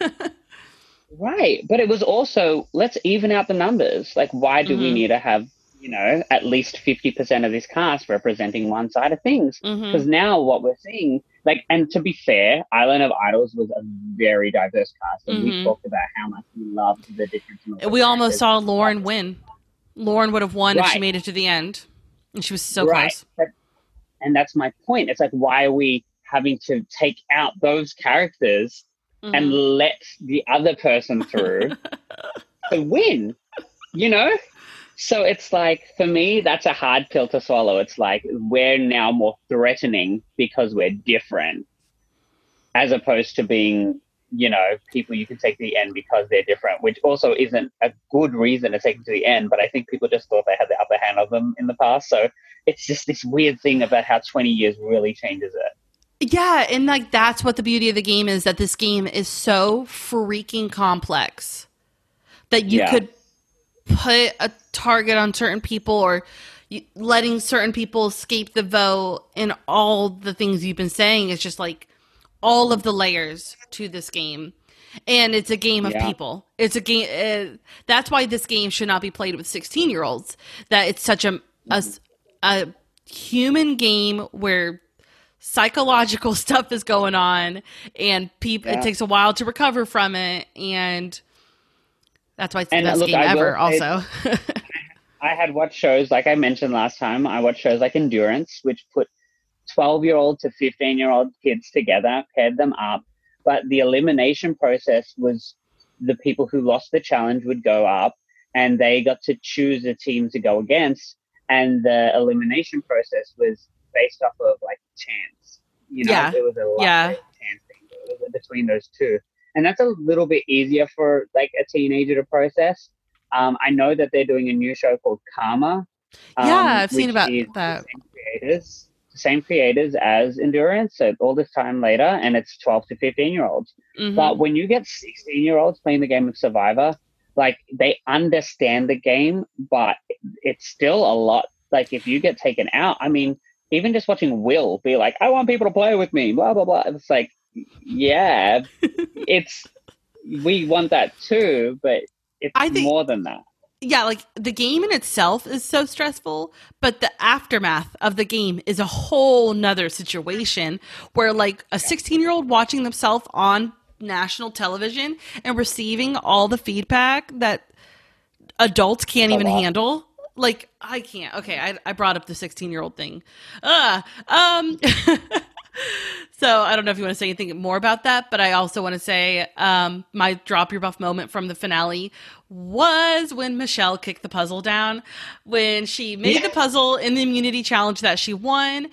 Right. But it was also, let's even out the numbers. Like, why do we
Mhm.
need to have, you know, at least 50% of this cast representing one side of things? Because now what we're seeing, like, and to be fair, Island of Idols was a very diverse cast. And
Mhm.
we talked about how much we loved the difference
We almost saw Lauren win. Lauren would have won if she made it to the end, and she was so
Right.
close.
But- and that's my point. It's like, why are we having to take out those characters and
Mhm.
let the other person through to win, you know? So it's like, for me, that's a hard pill to swallow. It's like, we're now more threatening because we're different, as opposed to being, you know, people you can take to the end because they're different, which also isn't a good reason to take them to the end. But I think people just thought they had the upper hand of them in the past. So it's just this weird thing about how 20 years really changes it.
Yeah, and like that's what the beauty of the game is that this game is so freaking complex that you
Yeah.
could put a target on certain people or you, letting certain people escape the vote and all the things you've been saying is just like all of the layers to this game. And it's a game of
Yeah.
people. It's a game. Uh, that's why this game should not be played with 16 year olds. That it's such a, a, a human game where psychological stuff is going on and people
Yeah.
it takes a while to recover from it and that's why it's the
And, uh,
best
look,
game
I
ever
say-
also
I had watched shows like I mentioned last time. I watched shows like Endurance, which put 12 year old to 15 year old kids together, paired them up. But the elimination process was the people who lost the challenge would go up and they got to choose a team to go against. And the elimination process was based off of like chance. You know,
Yeah.
it was a luck
Yeah.
chance thing between those two. And that's a little bit easier for like a teenager to process. Um, I know that they're doing a new show called Karma. um,
Yeah, I've seen about that.
The same creators, the same creators as Endurance. So all this time later, and it's twelve to fifteen year olds.
Mhm.
But when you get sixteen year olds playing the game of Survivor, like they understand the game, but it's still a lot. Like if you get taken out, I mean, even just watching Will be like, "I want people to play with me," blah blah blah. It's like, yeah, it's we want that too, but it's
I think-
more than that.
yeah like the game in itself is so stressful but the aftermath of the game is a whole nother situation where like a 16 year old watching themselves on national television and receiving all the feedback that adults can't even handle like i can't. Okay i, I brought up the 16 year old thing. Uh, um so i don't know if you want to say anything more about that but i also want to say um, my drop your buff moment from the finale was when michelle kicked the puzzle down. When she made the puzzle in the immunity challenge that she won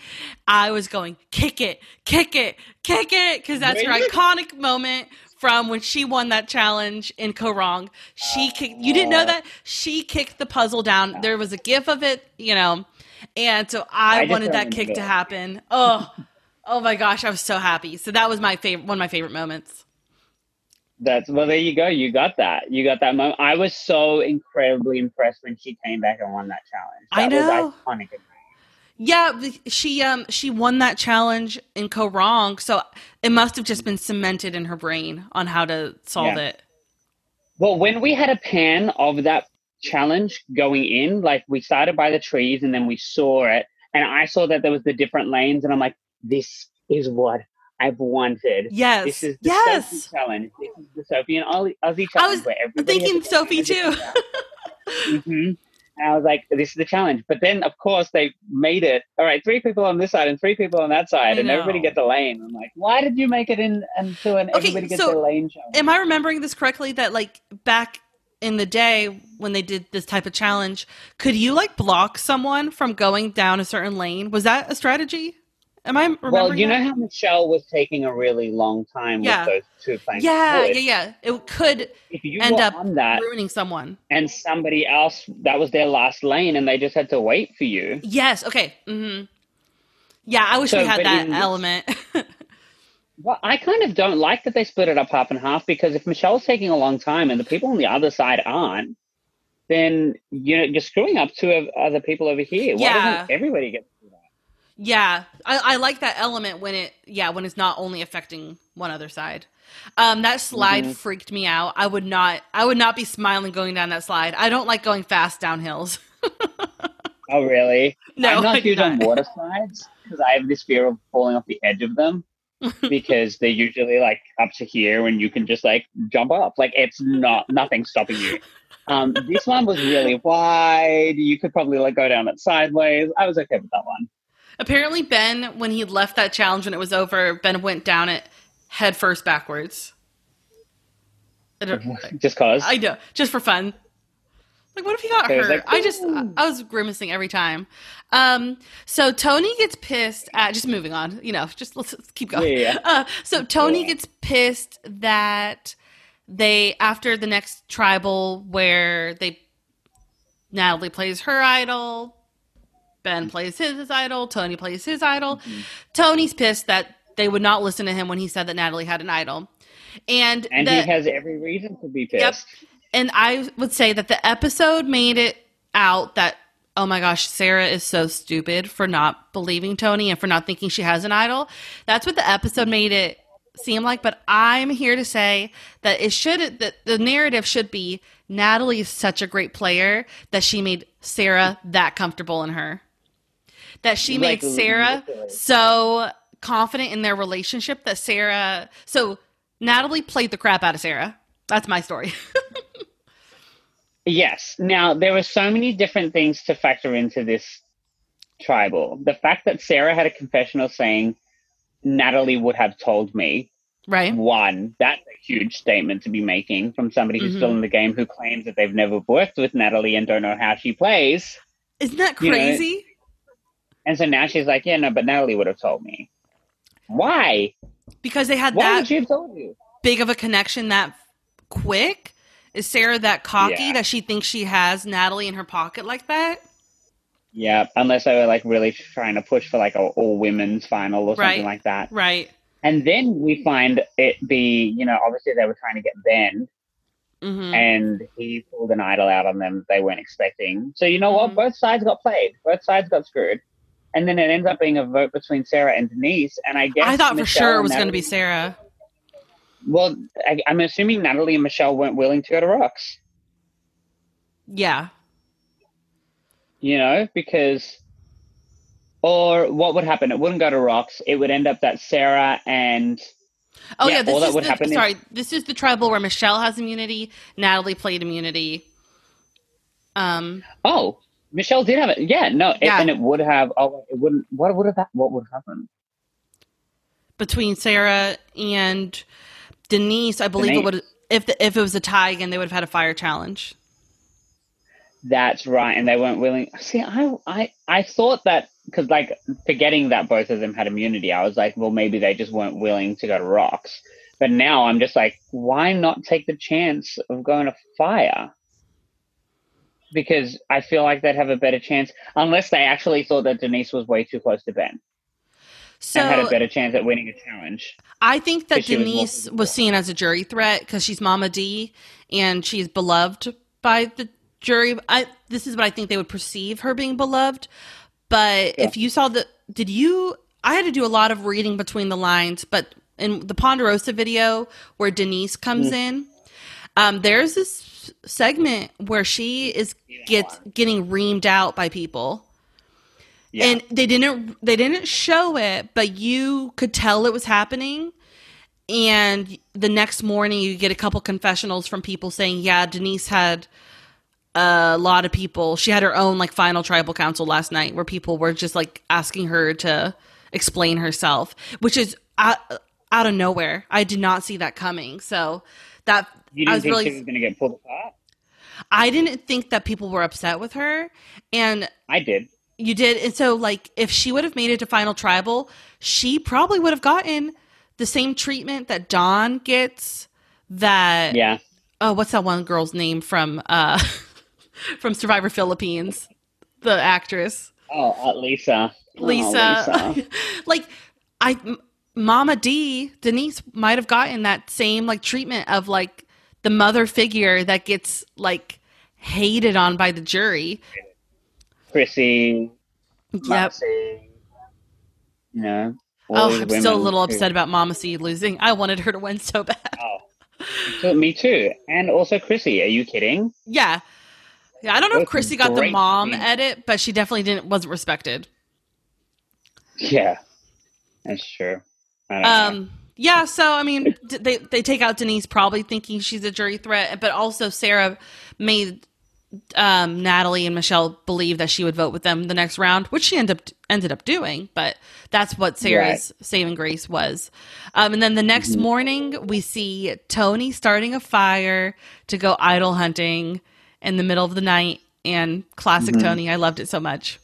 i was going kick it kick it kick it because that's her iconic moment from when she won that challenge in Kaoh Rong. She kicked. You didn't know oh. that she kicked the puzzle down. There was a gif of it, you know, and so I,
I
wanted that kick to happen. Oh, oh my gosh, I was so happy. So that was my favorite, one of my favorite moments.
That's well. There you go. You got that. You got that moment. I was so incredibly impressed when she came back and won that challenge.
I know.
Was iconic.
Yeah, she um she won that challenge in Kaoh Rong, so it must have just been cemented in her brain on how to solve
Yeah.
it.
Well, when we had a pan of that challenge going in, like we started by the trees and then we saw it, and I saw that there was the different lanes, and I'm like, this is what I've wanted.
Yes,
This is the
yes.
Sophie challenge. This is the Sophie and Ozzy, Ozzy challenge.
I was thinking Sophie too.
hmm And I was like, this is the challenge. But then, of course, they made it. All right, three people on this side and three people on that side, and everybody gets a lane. I'm like, why did you make it in into an
Okay,
everybody gets
so
their lane challenge?
Am I remembering this correctly? That like back in the day when they did this type of challenge, could you like block someone from going down a certain lane? Was that a strategy? Am I remembering?
well, you
that?
know how Michelle was taking a really long time
Yeah.
with those two playing.
Yeah, yeah, yeah. It could
If you
end up
on that
ruining someone.
and somebody else that was their last lane and they just had to wait for you,
Yes. Okay. hmm Yeah, I wish
So,
we had that
in
element.
Well, I kind of don't like that they split it up half and half because if Michelle's taking a long time and the people on the other side aren't, then you know you're screwing up two other people over here. Why
Yeah.
doesn't everybody get to do that?
Yeah, I, I like that element when it yeah when it's not only affecting one other side. Um, that slide
Mhm.
freaked me out. I would not I would not be smiling going down that slide. I don't like going fast down hills.
Oh, really?
No,
I'm not huge on water slides because I have this fear of falling off the edge of them because they're usually like up to here and you can just like jump up. Like it's not nothing stopping you. Um, this one was really wide. You could probably like go down it sideways. I was okay with that one.
Apparently, Ben, when he left that challenge when it was over, Ben went down it head first backwards.
Just cause.
I know, just for fun. Like, what if he got
was
hurt?
like,
I just, I was grimacing every time. Um, so Tony gets pissed at. Just moving on, you know, just let's, let's keep going.
Yeah, yeah.
Uh, so Tony
Yeah.
gets pissed that they after the next tribal where they Natalie plays her idol, Ben plays his idol, Tony plays his idol.
Mm-hmm.
Tony's pissed that they would not listen to him when he said that Natalie had an idol. And,
and
the-
he has every reason to be
Yep.
pissed.
and I would say that the episode made it out that oh my gosh, Sarah is so stupid for not believing Tony and for not thinking she has an idol. That's what the episode made it seem like, but I'm here to say that it should that the narrative should be Natalie is such a great player that she made Sarah that comfortable in her. That she
Like,
made Sarah so confident in their relationship that Sarah so Natalie played the crap out of Sarah. That's my story.
Yes. Now there were so many different things to factor into this tribal. The fact that Sarah had a confessional saying Natalie would have told me
right?
one, that's a huge statement to be making from somebody who's
Mhm.
still in the game who claims that they've never worked with Natalie and don't know how she plays.
Isn't that
You know,
crazy?
And so now she's like, Yeah, no, but Natalie would have told me. Why?
because they had
Why
that
would she have told you?
big of a connection that quick. Is Sarah that cocky
Yeah.
that she thinks she has Natalie in her pocket like that?
Yeah, unless they were like really trying to push for like a all women's final or something
Right.
like that.
Right.
And then we find it be, you know, obviously they were trying to get Ben
hmm
and he pulled an idol out on them they weren't expecting. So you know what?
Mhm.
Both sides got played. Both sides got screwed. And then it ends up being a vote between Sarah and Denise. And I guess
I thought for sure it was going to be Sarah.
Well, I, I'm assuming Natalie and Michelle weren't willing to go to Rocks.
Yeah.
You know, because or what would happen? It wouldn't go to Rocks. It would end up that Sarah and
Oh
Yeah,
yeah. this
all that
is
would
the,
happen is-
sorry. This is the tribal where Michelle has immunity. Natalie played immunity. Um.
oh, Michelle did have it. Yeah, no, it,
Yeah.
and it would have. Oh, it wouldn't. What would have? hap- What would have happened?
between Sarah and Denise, I believe it would if the, if it was a tie again, they would have had a fire challenge.
That's right, and they weren't willing. See, I, I, I thought that because, like, forgetting that both of them had immunity, I was like, well, maybe they just weren't willing to go to rocks. But now I'm just like, why not take the chance of going to fire? Because I feel like they'd have a better chance, unless they actually thought that Denise was way too close to Ben
So
and had a better chance at winning a challenge.
I think that
she was
Denise was seen as a jury threat because she's Mama D and she's beloved by the jury. I this is what I think they would perceive her being beloved. But
Yeah.
if you saw the, did you? I had to do a lot of reading between the lines, but in the Ponderosa video where Denise comes
Mm.
in, um, there's this segment where she is gets getting reamed out by people.
Yeah.
and they didn't they didn't show it but you could tell it was happening. And the next morning you get a couple confessionals from people saying yeah denise had a lot of people. She had her own like final tribal council last night where people were just like asking her to explain herself which is out, out of nowhere. I did not see that coming. So that
you
i
didn't
was
think
really
she was going to get pulled apart?
i didn't think that people were upset with her and
I did.
you did. And so, like, if she would have made it to Final Tribal, she probably would have gotten the same treatment that Dawn gets. That,
Yeah.
oh, what's that one girl's name from, uh, from Survivor Philippines? The actress.
Oh, uh, Lisa. Oh,
Lisa. like I M- Mama D, Denise might have gotten that same like treatment of like the mother figure that gets like hated on by the jury.
Chrissy.
Yep.
Moxie, You know.
Oh, I'm still a little
who-
upset about Mama C losing. I wanted her to win so bad.
Oh, me too. And also Chrissy. Are you kidding?
Yeah. Yeah, I don't know if Chrissy got the mom
scenes.
edit, but she definitely didn't wasn't respected.
Yeah, that's true. Don't know.
Um, Yeah, so I mean, they they take out Denise probably thinking she's a jury threat, but also Sarah made um, Natalie and Michelle believe that she would vote with them the next round, which she ended up ended up doing. But that's what Sarah's saving grace was. Um, and then the next
Mm-hmm.
morning, we see Tony starting a fire to go idol hunting in the middle of the night. And classic
Mm-hmm.
Tony, I loved it so much.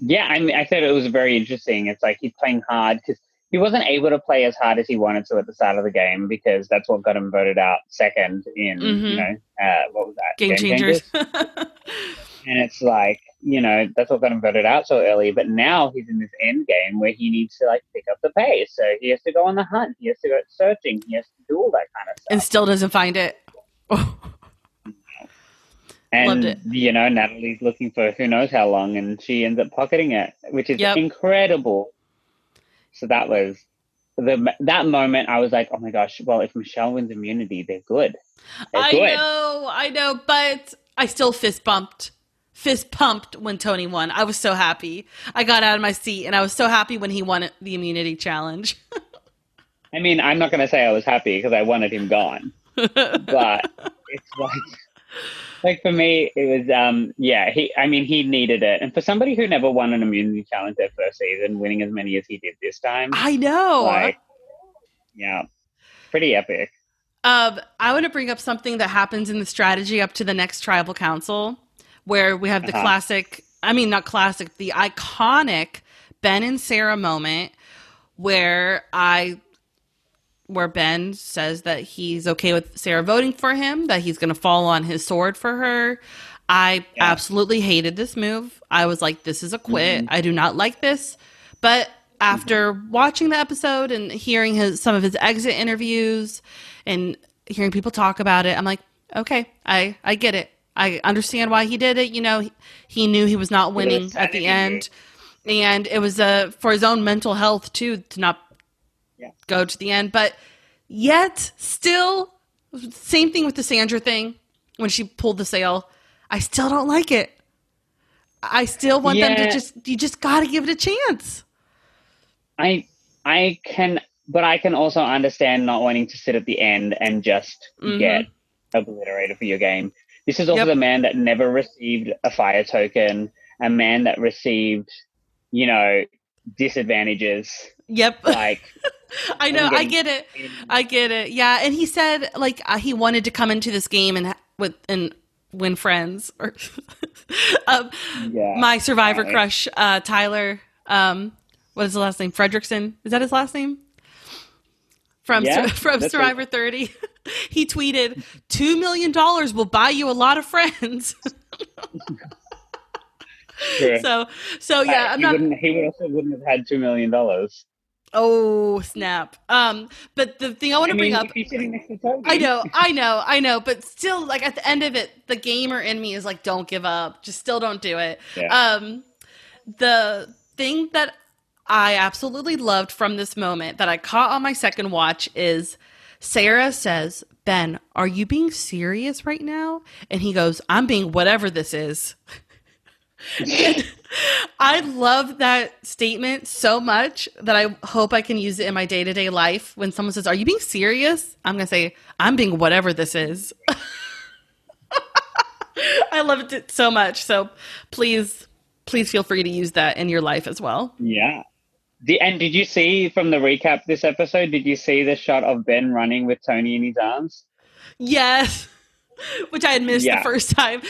Yeah, I mean, I thought it was very interesting. It's like he's playing hard because he wasn't able to play as hard as he wanted to at the start of the game because that's what got him voted out second in,
Mhm.
you know, uh, what was that?
Game, changers.
And it's like, you know, that's what got him voted out so early. But now he's in this end game where he needs to like pick up the pace. So he has to go on the hunt. He has to go searching. He has to do all that kind of stuff.
and still doesn't find it.
And you know, Natalie's looking for who knows how long, and she ends up pocketing it, which is
Yep.
incredible. So that was the that moment. I was like, oh my gosh! Well, if Michelle wins immunity, they're good. They're
I
good.
know, I know, but I still fist bumped, fist pumped when Tony won. I was so happy. I got out of my seat, and I was so happy when he won the immunity challenge.
I mean, I'm not going to say I was happy because I wanted him gone, but it's like, like for me, it was, um, yeah. He, I mean, he needed it, and for somebody who never won an immunity challenge their first season, winning as many as he did this time,
I know.
like, yeah, pretty epic.
Um, I want to bring up something that happens in the strategy up to the next tribal council, where we have the
Uh-huh.
classic, I mean, not classic, the iconic Ben and Sarah moment where I, where Ben says that he's okay with Sarah voting for him, that he's going to fall on his sword for her. I
Yeah.
absolutely hated this move. I was like, this is a quit. I do not like this. But after watching the episode and hearing his some of his exit interviews and hearing people talk about it, I'm like, okay, I I get it. I understand why he did it. You know, he, he knew he was not winning at the end, and it was uh, for his own mental health too to not
Yeah.
go to the end. But yet, still, same thing with the Sandra thing when she pulled the sail. I still don't like it. I still want them to just. You just got to give it a chance.
I I can, but I can also understand not wanting to sit at the end and just
Mhm.
get obliterated for your game. This is also
Yep.
the man that never received a fire token, a man that received, you know, disadvantages.
Yep.
Like,
I know. I get it. I get it. Yeah, and he said like uh, he wanted to come into this game and with and win friends or um,
yeah,
my survivor
Right.
crush uh, Tyler. Um, what is the last name? Fredrickson. Is that his last name? From
Yeah,
from
that's
Survivor Thirty, he tweeted, two million dollars will buy you a lot of friends."
True.
so, so yeah, I'm
he
not.
Wouldn't, he would also wouldn't have had two million dollars.
Oh snap! Um, but the thing I want
I
to
mean,
bring up
if he's sitting next to Toby.
I know, I know, I know, but still, like at the end of it, the gamer in me is like, don't give up. Just still don't do it.
Yeah.
Um, the thing that I absolutely loved from this moment that I caught on my second watch is Sarah says, Ben, are you being serious right now? And he goes, I'm being whatever this is. I love that statement so much that I hope I can use it in my day to day life. When someone says, Are you being serious? I'm going to say, I'm being whatever this is. I loved it so much. So please, please feel free to use that in your life as well.
Yeah. The, and did you see from the recap this episode? Did you see the shot of Ben running with Tony in his arms?
Yes. Which I had missed
Yeah.
the first time.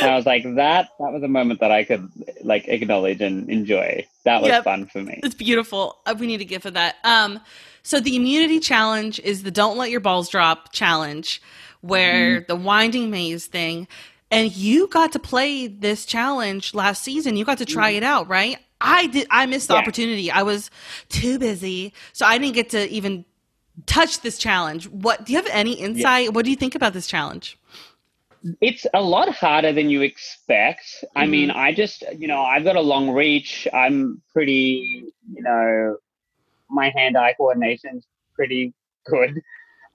And I was like, that that was a moment that I could like acknowledge and enjoy. That was
Yep.
fun for me.
It's beautiful. Uh, We need a gift for that. Um, so the immunity challenge is the "Don't Let Your Balls Drop" challenge, where the winding maze thing. and you got to play this challenge last season. You got to try it out, right? I did. I missed the
Yeah.
opportunity. I was too busy, so I didn't get to even touch this challenge. What do you have any insight? What do you think about this challenge?
It's a lot harder than you expect. I
Mhm.
mean, I just, you know, I've got a long reach. I'm pretty, you know, my hand-eye coordination's pretty good.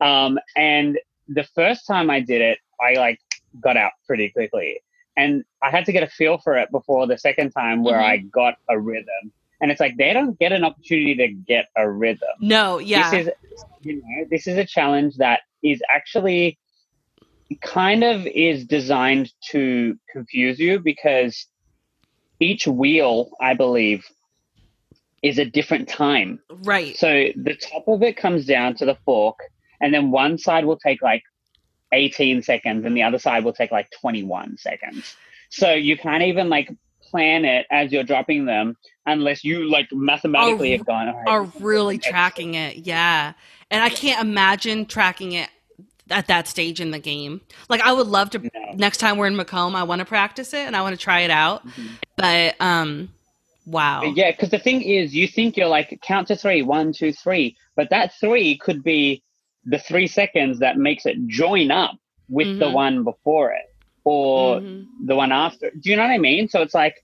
Um, and the first time I did it, I like got out pretty quickly, and I had to get a feel for it before the second time where I got a rhythm. And it's like they don't get an opportunity to get a rhythm
No, yeah,
this is you know this is a challenge that is actually kind of is designed to confuse you because each wheel i believe is a different time
right.
so the top of it comes down to the fork and then one side will take like 18 seconds and the other side will take like 21 seconds so you can't even like plan it as you're dropping them unless you like mathematically
Are-
have gone "All right,
Are really tracking it, yeah. And I can't imagine tracking it at that stage in the game. Like I would love to.
No.
Next time we're in Macomb, I want to practice it and I want to try it out.
Mhm.
But um, wow,
yeah, because the thing is, you think you're like count to three, one, two, three, but that three could be the three seconds that makes it join up with the
Mhm.
one before it or
Mhm.
the one after. Do you know what I mean? So it's like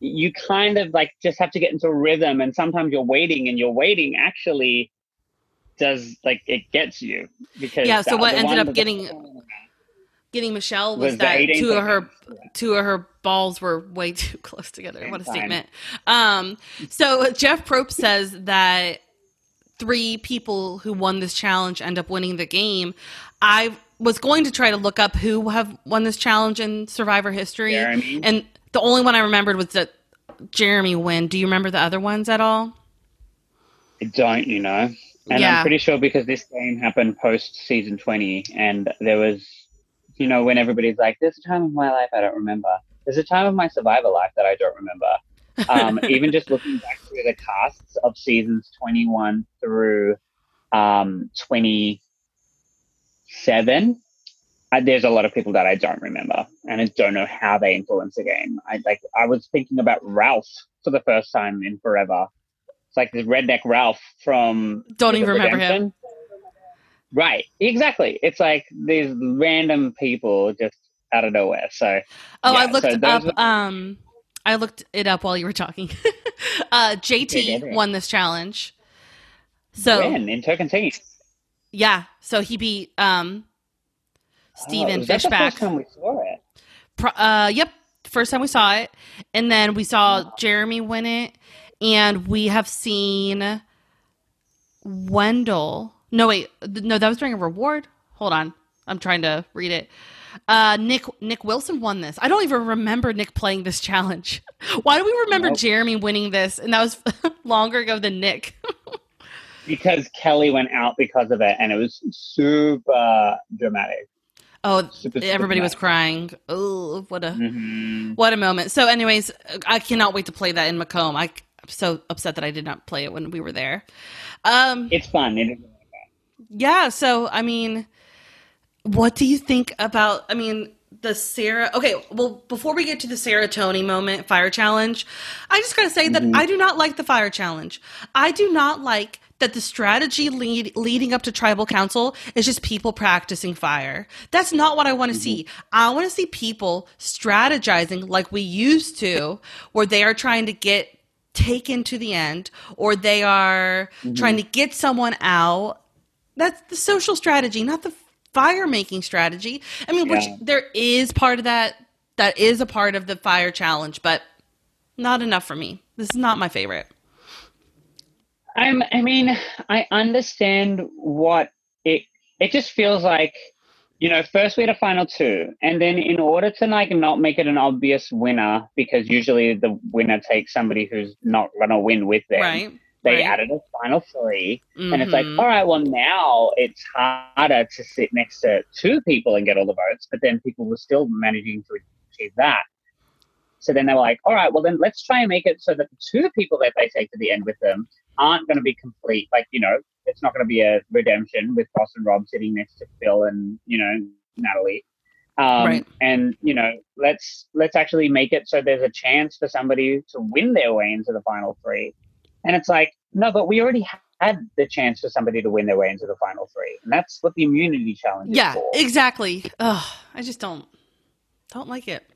you kind of like just have to get into a rhythm, and sometimes you're waiting, and you're waiting actually does like it gets you because
Yeah, so what ended up getting-
the-
getting Michelle was,
Was
that two of her
seconds.
two of her balls were way too close together.
Same
what a
time.
statement. Um, so Jeff Probst says that three people who won this challenge end up winning the game. I was going to try to look up who have won this challenge in Survivor history,
Jeremy.
and the only one I remembered was that Jeremy win. Do you remember the other ones at all?
I don't you know and
Yeah.
i'm pretty sure because this game happened post season 20 and there was you know when everybody's like there's a time of my life i don't remember. There's a time of my survivor life that i don't remember. Um, even just looking back through the casts of seasons 21 through um, 27 uh, there's a lot of people that i don't remember and i don't know how they influence the game. I like i was thinking about ralph for the first time in forever it's like this redneck ralph from
Don't even remember him.
Right exactly it's like these random people just out of nowhere so
Oh, I looked
so
up.
were-
Um, I looked it up while you were talking. uh, JT
go
won this challenge. So
when in Tocantins.
yeah, so he beat um Steven
Oh, the
Fishbach.
first time we saw it
Pro- uh, yep, first time we saw it, and then we saw Jeremy win it, and we have seen Wendell. No, wait, no, that was during a reward. Hold on, I'm trying to read it. Uh, Nick Nick Wilson won this. I don't even remember Nick playing this challenge. Why do we remember
Nope.
Jeremy winning this? And that was longer ago than Nick.
because Kelly went out because of it, and it was super dramatic.
Oh,
Super, super
everybody was
dramatic.
crying. Oh, what a
Mhm.
What a moment. So, anyways, I cannot wait to play that in Macomb. I, so upset that I did not play it when we were there. Um,
It's fun. It
yeah. So, I mean, what do you think about? I mean, the Sarah. Okay, well, before we get to the Sarah Tony moment, fire challenge, I just gotta say that I do not like the fire challenge. I do not like that the strategy lead, leading up to tribal council is just people practicing fire. That's not what I want to see. I want to see people strategizing like we used to, where they are trying to get taken to the end, or they are mm-hmm. trying to get someone out that's the social strategy, not the fire making strategy. I mean, which there is part of that. That is a part of the fire challenge, but not enough for me. This is not my favorite.
I'm. I mean, I understand what it. It just feels like, you know, first we had a final two, and then in order to like not make it an obvious winner, because usually the winner takes somebody who's not gonna win with them.
right?
They
right.
added a final three, and it's like,
Mhm.
all right, well now it's harder to sit next to two people and get all the votes, but then people were still managing to achieve that. So then they were like, all right, well then let's try and make it so that the two people that they take to the end with them aren't going to be complete. Like, you know, it's not going to be a redemption with Ross and Rob sitting next to Phil and, you know, Natalie. Um,
Right.
And you know, let's let's actually make it so there's a chance for somebody to win their way into the final three. And it's like, no, but we already had the chance for somebody to win their way into the final three, and that's what the immunity challenge is
Yeah, exactly. Ugh, I just don't don't like it.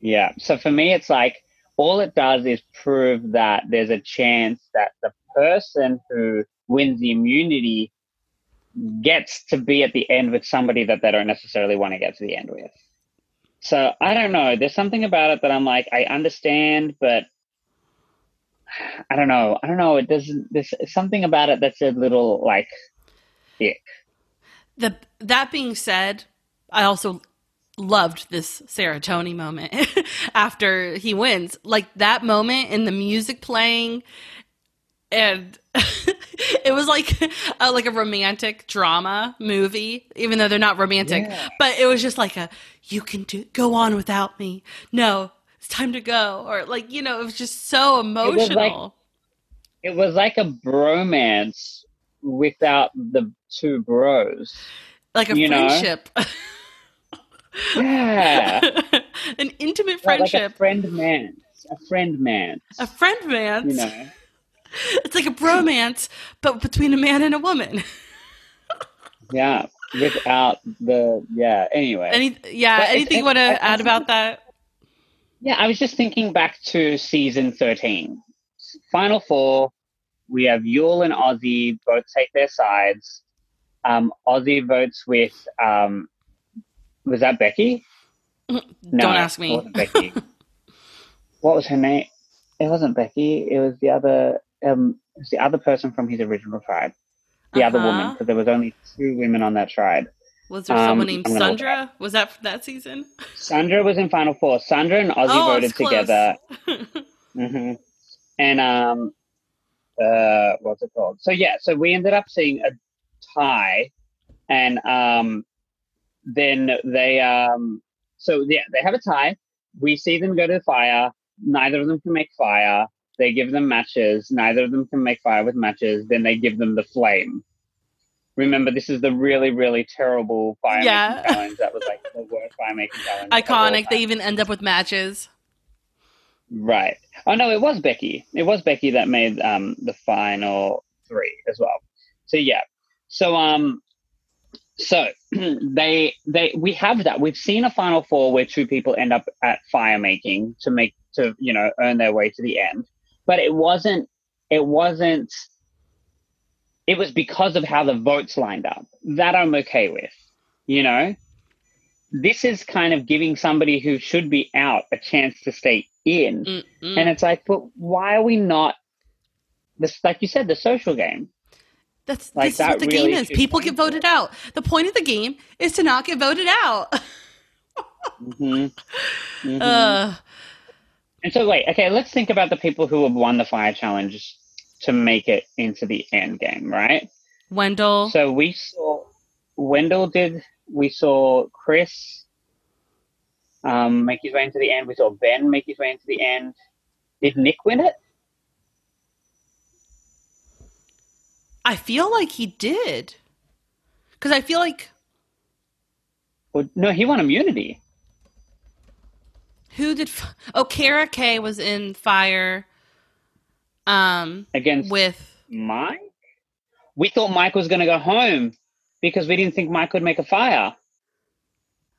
Yeah. So for me, it's like all it does is prove that there's a chance that the person who wins the immunity gets to be at the end with somebody that they don't necessarily want to get to the end with. So I don't know. There's something about it that I'm like, I understand, but I don't know. I don't know. It doesn't. There's something about it that's a little like, ick.
The that being said, I also loved this Sarah Tony moment after he wins. Like that moment in the music playing and it was like a, like a romantic drama movie even though they're not romantic
Yeah.
but it was just like a you can do go on without me no it's time to go or like you know it was just so
was like-
emotional
It was like a bromance without the two bros.
like, a
you
friendship
Yeah.
an intimate
Like- like
friendship
a friend man. A friend man.
a friend man
You know.
it's like a bromance but between a man and a woman
Yeah. Without the yeah. Anyway.
Any, yeah
But
anything you want to add about that
yeah, I was just thinking back to season thirteen. Final four. We have Yul and Ozzy both take their sides. Um, Ozzy votes with um, was that Becky? No,
don't ask
it
me
wasn't Becky. what was her name? It wasn't Becky. It was the other. Um, the other person from his original tribe. The other woman,
Uh-huh.
because there was only two women on that tribe.
Was there
Um,
someone named
I'm gonna look it
Sandra? Was that that season?
Sandra was in Final Four. Sandra and Ozzy
Oh,
voted together. hmm And um, uh, what's it called? So yeah, so we ended up seeing a tie, and um, then they um, so yeah, they have a tie. We see them go to the fire. Neither of them can make fire. They give them matches. Neither of them can make fire with matches. Then they give them the flame. Remember, this is the really, really terrible fire making
Yeah.
challenge. That was like the worst fire making challenge.
Iconic. They even end up with matches.
Right. Oh no, it was Becky. It was Becky that made um the final three as well. So yeah. So um so they they we have that. We've seen a final four where two people end up at fire making to make to, you know, earn their way to the end. But it wasn't it wasn't it was because of how the votes lined up. That I'm okay with. You know? This is kind of giving somebody who should be out a chance to stay in.
Mm-mm.
And it's like, but why are we not this like you said, the social game?
That's
like,
this is
that
what the
really
game is. People get voted out. The point of the game is to not get voted out.
hmm
Uh,
and so wait, okay, let's think about the people who have won the fire challenge to make it into the end game, right?
Wendell.
So we saw Wendell did we saw Chris um, make his way into the end. We saw Ben make his way into the end. Did Nick win it?
I feel like he did. Because I feel like
Or, no, he won immunity.
Who did? f- Oh, Kara Kay was in fire. Um,
against
with
Mike. We thought Mike was going to go home because we didn't think Mike could make a fire.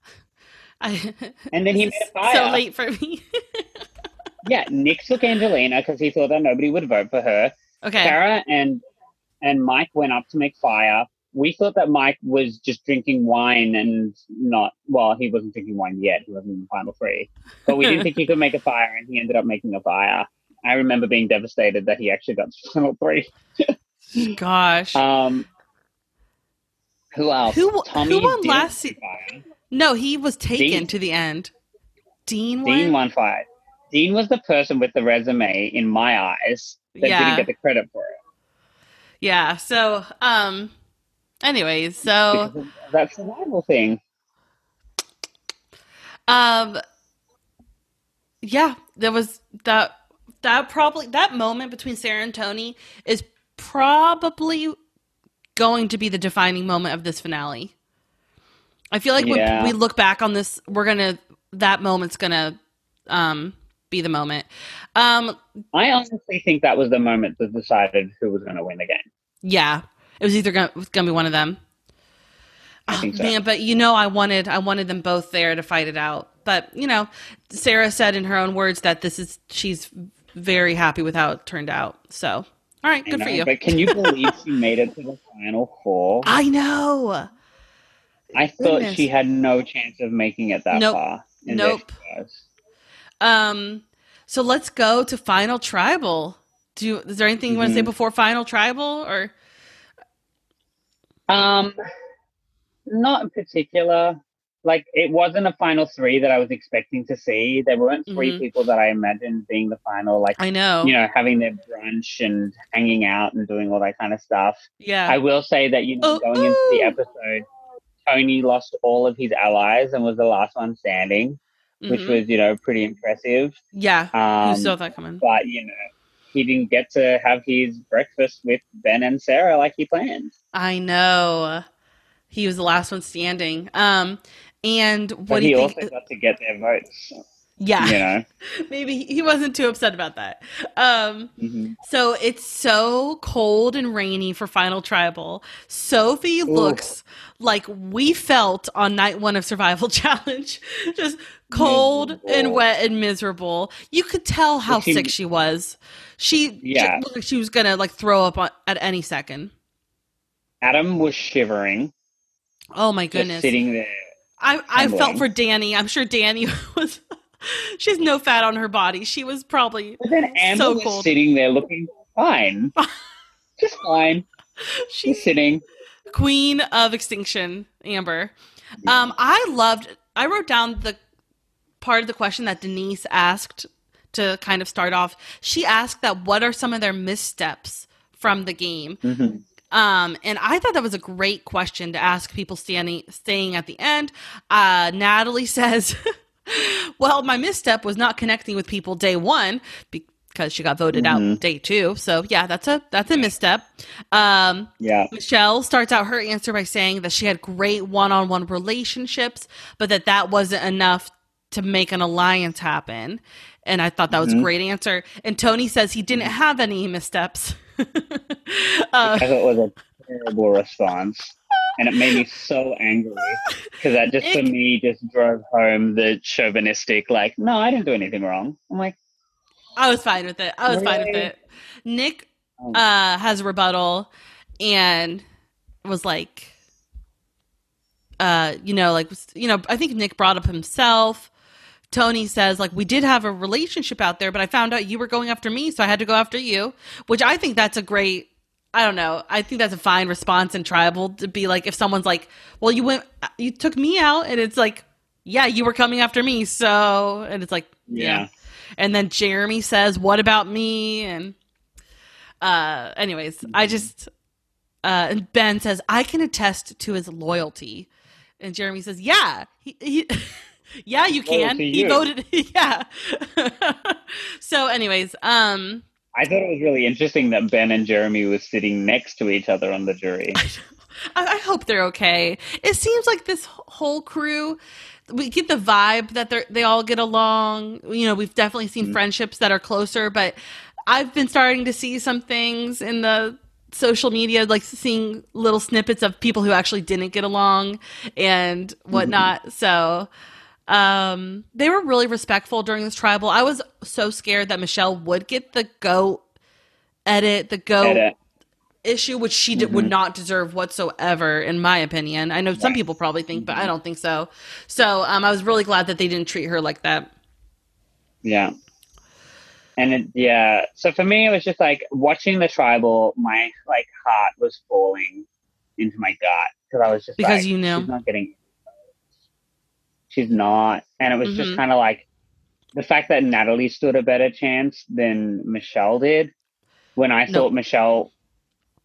I.
And then he made a fire.
So late for me.
Yeah, Nick took Angelina because he thought that nobody would vote for her.
okay.
Kara and and Mike went up to make fire. We thought that Mike was just drinking wine and not well, he wasn't drinking wine yet. He wasn't in the final three, but we didn't think he could make a fire, and he ended up making a fire. I remember being devastated that he actually got to final three.
Gosh.
Um, who else?
Who- who won last
do
se-
fire.
no, he was taken
Dean.
to the end. Dean.
Dean
won?
won fire. Dean was the person with the resume in my eyes that
Yeah.
didn't get the credit for it.
Yeah. So, um. Anyways, so
that survival thing.
um. Yeah, there was that. That probably that moment between Sarah and Tony is probably going to be the defining moment of this finale. I feel like
Yeah.
when we look back on this, we're gonna that moment's gonna um be the moment. Um
I honestly think that was the moment that decided who was going to win the game.
yeah. It was either was gonna be one of them.
I
Oh,
so.
Man, but you know I wanted I wanted them both there to fight it out. But, you know, Sarah said in her own words that this is she's very happy with how it turned out. So all right, good for you.
But can you believe she made it to the final four?
I know.
I thought
Goodness.
she had no chance of making it that
Nope.
far.
Nope. Um, so let's go to final tribal. Do you, is there anything you want to say before final tribal or
Um, not in particular. Like it wasn't a final three that I was expecting to see. There weren't 3
Mhm.
people that I imagined being the final. Like
I know.
you know, having their brunch and hanging out and doing all that kind of stuff.
yeah.
I will say that you know,
Oh,
going into the episode, Tony lost all of his allies and was the last one standing, which
Mhm.
was you know pretty impressive.
yeah.
Um,
you saw that coming.
but you know, he didn't get to have his breakfast with Ben and Sarah like he planned.
I know. He was the last one standing. Um, and what
But
do
he
you think?
also got to get their votes.
yeah,
You know,
maybe he wasn't too upset about that. Um,
Mhm.
So it's so cold and rainy for Final Tribal. Sophie looks like we felt on night one of Survival Challenge. Just cold and wet and miserable. You could tell how
she-
sick she was. She
Yeah.
looked like she was gonna like throw up on, at any second.
Adam was shivering,
Oh my
just
goodness.
sitting there.
I, I felt for Danni. I'm sure Danni was she has no fat on her body. She was probably
But then Amber
So
was
cold.
sitting there looking fine, just fine,
she's
just sitting.
queen of extinction amber um i loved i wrote down the part of the question that denise asked to kind of start off she asked that what are some of their missteps from the game?
Mhm.
um and i thought that was a great question to ask people standing staying at the end. Uh natalie says well my misstep was not connecting with people day one because she got voted out
Mhm.
day two. So yeah that's a that's a misstep. Um
Yeah,
Michelle starts out her answer by saying that she had great one on one relationships, but that that wasn't enough to make an alliance happen. And I thought that was a
Mhm.
great answer. And Tony says he didn't have any missteps. uh,
thought it was a terrible response, and it made me so angry because that just for me just drove home the chauvinistic. Like, no, I didn't do anything wrong. I'm like,
I was fine with it. I was fine with it. Nick
Oh.
uh, has a rebuttal and was like, uh, you know, like, you know, I think Nick brought up himself. Tony says, like, we did have a relationship out there, but I found out you were going after me, so I had to go after you, which I think that's a great. I don't know. I think that's a fine response in tribal to be like, if someone's like, well, you went, you took me out, and it's like, yeah, you were coming after me, so, and it's like, yeah.
Yeah.
And then Jeremy says, "What about me?" And uh, anyways, I just uh, and Ben says, "I can attest to his loyalty." And Jeremy says, "Yeah, he, he yeah, you can. He
you."
voted, yeah." so, anyways, um,
I thought it was really interesting that Ben and Jeremy was sitting next to each other on the jury.
I, I hope they're okay. It seems like this whole crew. We get the vibe that they they all get along. You know, we've definitely seen
Mhm.
friendships that are closer, but I've been starting to see some things in the social media, like seeing little snippets of people who actually didn't get along and whatnot. So um, they were really respectful during this tribal. I was so scared that Michelle would get the goat edit, the goat
Edit.
issue, which she did, would not deserve whatsoever, in my opinion. I know some people probably think, but I don't think so. So um, I was really glad that they didn't treat her like that.
Yeah. And it, yeah, so for me, it was just like watching the tribal. My like heart was falling into my gut because I was just
Because
like,
you knew.
she's not getting. She's not, and it was
Mhm.
just kind of like the fact that Natalie stood a better chance than Michelle did. When I
No.
thought Michelle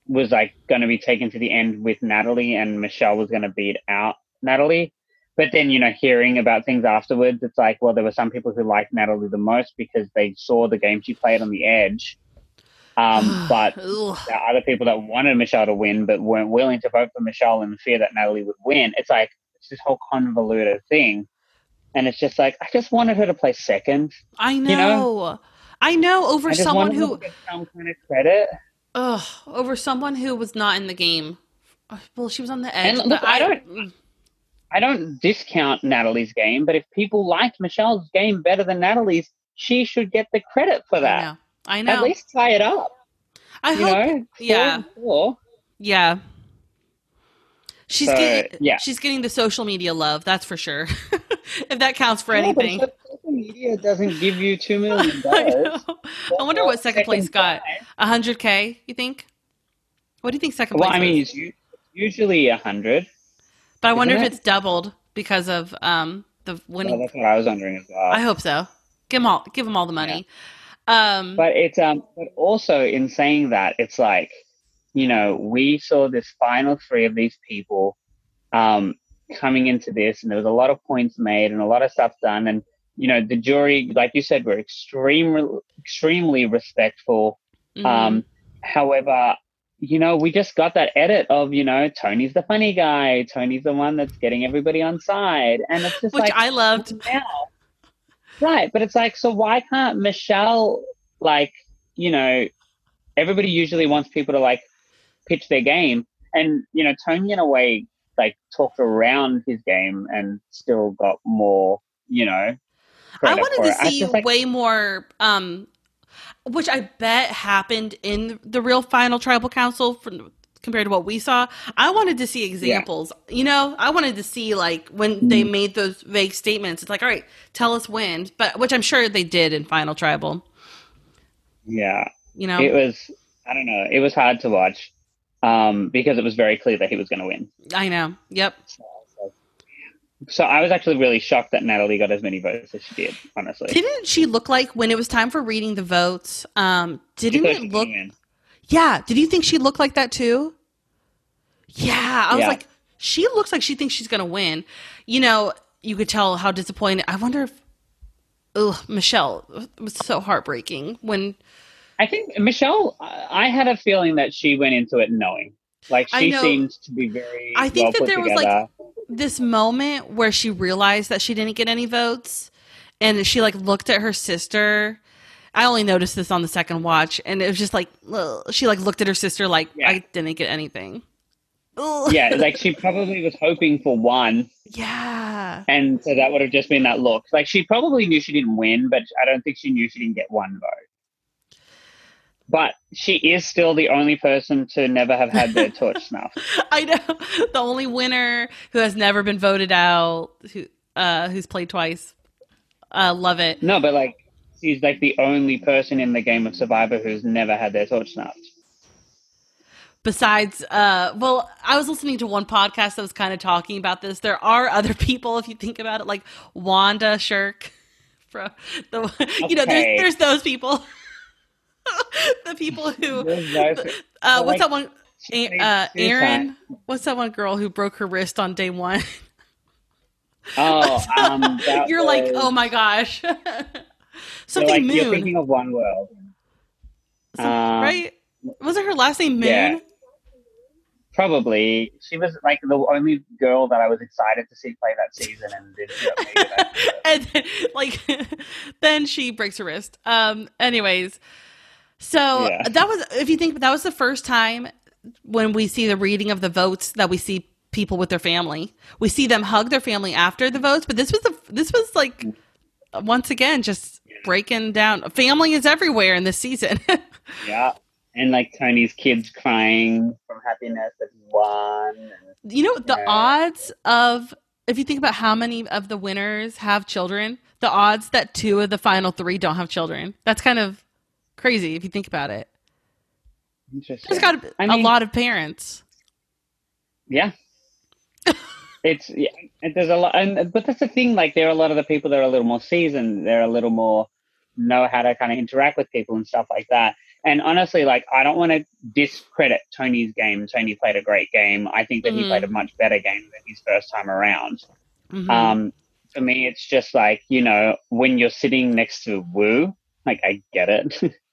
was like going to be taken to the end with Natalie, and Michelle was going to beat out Natalie. But then, you know, hearing about things afterwards, it's like, well, there were some people who liked Natalie the most because they saw the game she played on the edge. Um, but there are other people that wanted Michelle to win but weren't willing to vote for Michelle in fear that Natalie would win. It's like this whole convoluted thing, and it's just like I just wanted her to play second.
I know.
You know?
I know over
I
someone who
some kind of credit.
ugh, over someone who was not in the game. Uh, Well, she was on the edge.
And look, I don't- I don't discount Natalie's game, but if people liked Michelle's game better than Natalie's, she should get the credit for
I
that.
know. I know.
At least tie it up.
I
You
hope.
know,
yeah.
four.
Yeah. She's
So,
getting
yeah.
she's getting the social media love, that's for sure. if that counts for
Yeah,
anything.
social media doesn't give you two million
I
dollars.
know. I wonder what second place got. A hundred K, you think? What do you think second
Well,
place Well,
I mean,
is?
it's usually a hundred.
But I wonder if it's doubled because of um the
Well,
winning.
that's what I was wondering as well.
I hope so. Give them all give them all the money. Um
But it's um, but also in saying that, it's like, you know, we saw this final three of these people, um, coming into this, and there was a lot of points made and a lot of stuff done, and you know, the jury, like you said, were extremely, extremely respectful.
mhm.
Um, however, you know, we just got that edit of, you know, Tony's the funny guy, Tony's the one that's getting everybody on side, and it's just
which
like
I loved.
now. Right, but it's like, so why can't Michelle, like, you know, everybody usually wants people to like pitch their game, and you know, Tony in a way like talked around his game and still got more, you know.
I wanted to. See
like,
way more um which I bet happened in the real final tribal council for, compared to what we saw. I wanted to see examples. You know, I wanted to see like when they
Mm-hmm.
made those vague statements. It's like, all right, tell us when, but which I'm sure they did in final tribal.
yeah,
You know,
it was. I don't know. It was hard to watch um, because it was very clear that he was going to win.
I know. Yep.
So I was actually really shocked that Natalie got as many votes as she did. Honestly,
Didn't she look like when it was time for reading the votes? Um, didn't it look? Yeah. Did you think she looked like that too? Yeah. I was
Yeah.
like, she looks like she thinks she's going to win. You know, you could tell how disappointed. I wonder if, ugh, Michelle it was so heartbreaking when,
I think Michelle. I had a feeling that she went into it knowing, like she seemed to be very.
I think
well
that there was, like, this moment where she realized that she didn't get any votes and she like looked at her sister. I only noticed this on the second watch and it was just like, ugh. she like looked at her sister like,
Yeah.
I didn't get anything. Ugh.
yeah, like she probably was hoping for one,
Yeah.
and so that would have just been that look. Like she probably knew she didn't win, but I don't think she knew she didn't get one vote. But she is still the only person to never have had their torch snuffed.
I know the only winner who has never been voted out, who uh, who's played twice. Uh, love it.
No, but like she's like the only person in the game of Survivor who's never had their torch snuffed.
Besides, uh, well, I was listening to one podcast that was kind of talking about this. There are other people, if you think about it, like Wanda Shirk. From the, you know, there's there's those people. the people who,
those-
uh,
like,
what's that one? Uh. Aaron. What's that one girl who broke her wrist on day one?
Oh, um,
You're like, oh my gosh. Something
like, You're thinking of One World,
Some-
Um,
right? Was it her last name Moon?
yeah. probably. She was like the only girl that I was excited to see play that season, and did
and then, like then she breaks her wrist. Um anyways. So
Yeah.
that was if you think that was the first time when we see the reading of the votes that we see people with their family. We see them hug their family after the votes, but this was the this was like once again just breaking down family is everywhere in this season.
Yeah. And like Tony's kids crying from happiness that he won. And
you know the
Yeah.
odds of if you think about how many of the winners have children the odds that two of the final three don't have children that's kind of crazy if you think about it
interesting.
there's got
I
a
mean-
lot of parents
Yeah. it's yeah, and there's a lot, and but that's the thing. Like there are a lot of the people that are a little more seasoned. They're a little more know how to kind of interact with people and stuff like that. And honestly, like I don't want to discredit Tony's game. Tony played a great game. I think that he
Mhm.
played a much better game than his first time around.
Mhm.
Um, for me, it's just like you know when you're sitting next to Woo, like I get it,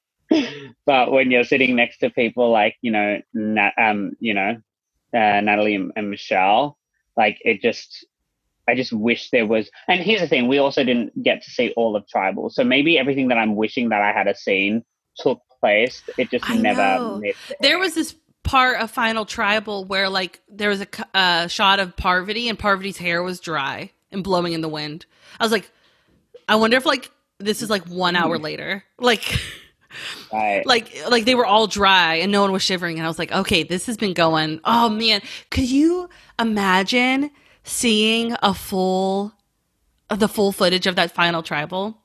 but when you're sitting next to people like you know, Nat, um, you know, uh, Natalie and, and Michelle, like it just I just wish there was. And here's the thing: we also didn't get to see all of Tribal, so maybe everything that I'm wishing that I had a scene took place. It just
I
never.
know.
made it.
There was this part of Final Tribal where like there was a uh, shot of Parvati and Parvati's hair was dry and blowing in the wind. I was like, I wonder if like this is like one hour later, like.
Right.
like like they were all dry and no one was shivering and i was like okay this has been going. Oh man. Could you imagine seeing a full the full footage of that final tribal?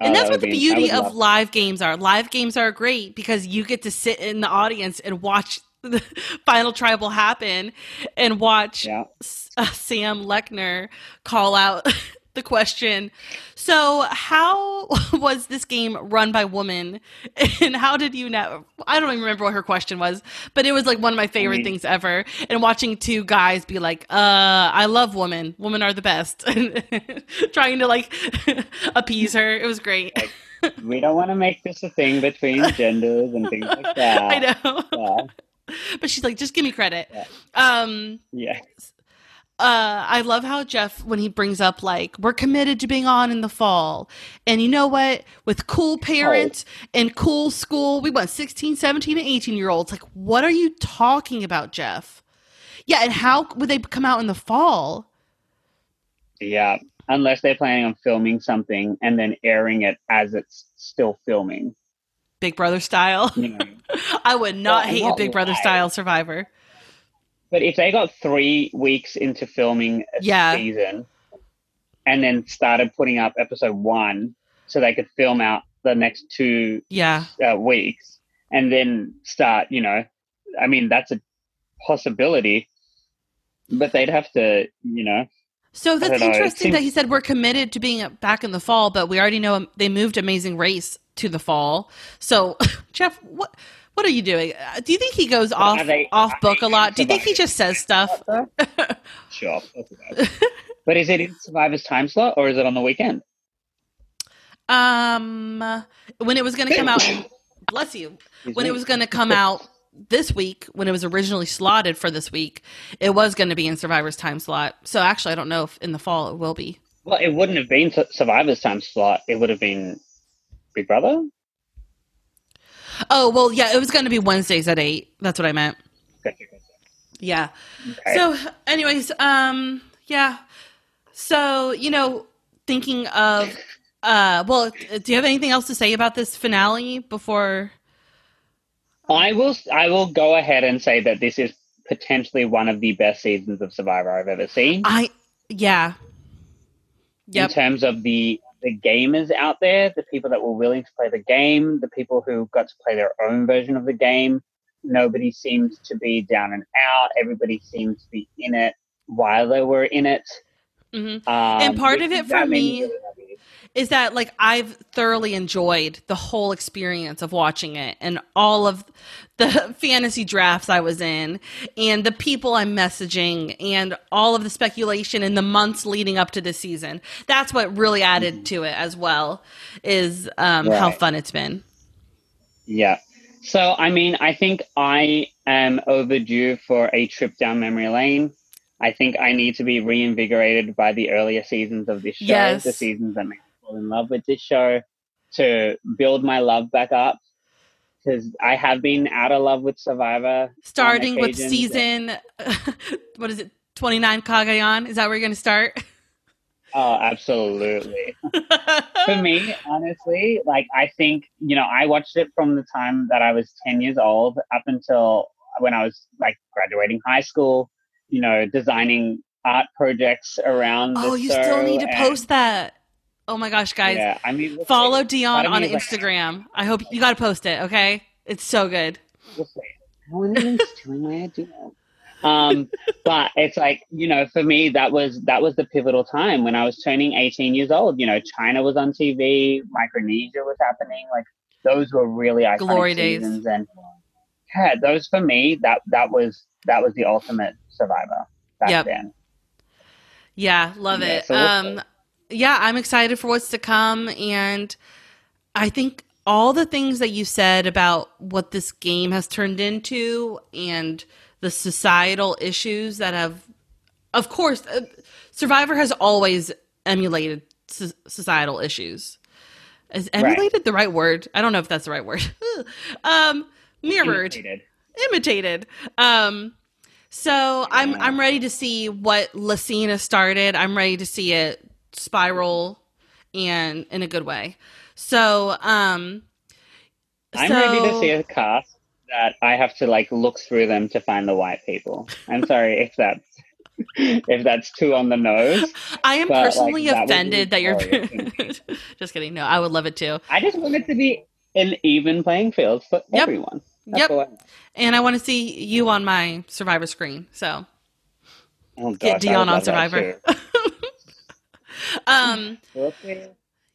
And
Oh,
that's
that
what the
be-
beauty of live games are. Live games are great because you get to sit in the audience and watch the final tribal happen and watch
Yeah.
S- uh, sam lechner call out the question. So how was this game run by woman, and how did you know? I don't even remember what her question was but it was like one of my favorite
mean-
things ever. And watching two guys be like uh i love women. Women are the best. Trying to like appease her. It was great.
We don't want to make this a thing between genders and things like that.
i know.
Yeah.
but she's like just give me credit.
Yeah.
um
yeah.
Uh, I love how Jeff, when he brings up, like, we're committed to being on in the fall. And you know what? With cool parents and cool school, we want 16, 17, and 18 year olds. Like, what are you talking about, Jeff? Yeah, and how would they come out in the fall?
Yeah. Unless they're planning on filming something and then airing it as it's still filming.
Big Brother style.
You know.
I would not
Well,
hate a Big Brother style survivor.
But if they got three weeks into filming a
Yeah.
season and then started putting up episode one so they could film out the next two
Yeah.
uh, weeks and then start, you know, I mean, that's a possibility, but they'd have to, you know,
So that's
don't know, it
interesting that he said we're committed to being back in the fall, but we already know they moved Amazing Race to the fall. So, Jeff, what what are you doing? Uh, Do you think he goes off
they-
off book a lot? Do you think he just says stuff?
sure. of course it does. but is it in Survivor's time slot or is it on the weekend?
Um, when it was going to come out, bless you. When it was going to come out this week, when it was originally slotted for this week, it was going to be in Survivor's time slot. So actually, I don't know if in the fall it will be.
Well, it wouldn't have been Survivor's time slot. It would have been Big Brother.
Oh well, yeah, it was going to be Wednesdays at eight. That's what I meant.
Gotcha, gotcha.
Yeah.
Okay.
So, anyways, um, yeah. So, you know, thinking of, uh, well, do you have anything else to say about this finale before?
I will. I will go ahead and say that this is potentially one of the best seasons of Survivor I've ever seen.
I, yeah. Yep.
In terms of the the gamers out there, the people that were willing to play the game, the people who got to play their own version of the game. Nobody seems to be down and out. Everybody seems to be in it while they were in it.
Hmm
Um,
And part of it for me-
really.
Is that like I've thoroughly enjoyed the whole experience of watching it and all of the fantasy drafts I was in and the people I'm messaging and all of the speculation in the months leading up to this season. That's what really added to it as well is um, how fun it's been.
Yeah. So, I mean, I think I am overdue for a trip down memory lane. I think I need to be reinvigorated by the earlier seasons of this show,
Yes.
the seasons that made me fall in love with this show, to build my love back up. Because I have been out of love with Survivor.
Starting with season, what is it, 29 Cagayan? Is that where you're going to start?
Oh, absolutely. for me, honestly, like I think, you know, I watched it from the time that I was 10 years old up until when I was like graduating high school, you know, designing art projects around
oh, you still need to post that. Oh my gosh, guys.
Yeah, I mean,
Follow
see.
Dion on
like,
Instagram. I hope you got to post it, okay? It's so good.
we'll see. No one even stealing my idea. Um, but it's like you know, for me, that was that was the pivotal time when I was turning 18 years old. You know, China was on TV, Micronesia was happening. Like those were really iconic
Glory days.
seasons, and yeah, those for me that that was that was the ultimate Survivor back
Yep.
then.
Yeah, love
Yeah,
it.
so
um yeah, I'm excited for what's to come and I think all the things that you said about what this game has turned into and the societal issues that have of course uh, Survivor has always emulated so- societal issues. Is emulated the right word? I don't know if that's the right word. um, mirrored,
Imitated.
imitated. Um, so I'm I'm ready to see what Lacina started. I'm ready to see it spiral and in a good way. So um,
I'm
so-
ready to see a cast that I have to like look through them to find the white people. I'm sorry if that's if that's too on the nose.
I am
But, like,
personally
that
offended that you're. Just kidding. No, I would love it too.
I just want it to be an even playing field for
Yep.
everyone.
Yep. And I want to see you on my Survivor screen. So
Oh,
get
gosh, I
Dion on Survivor. um,
We'll
yeah.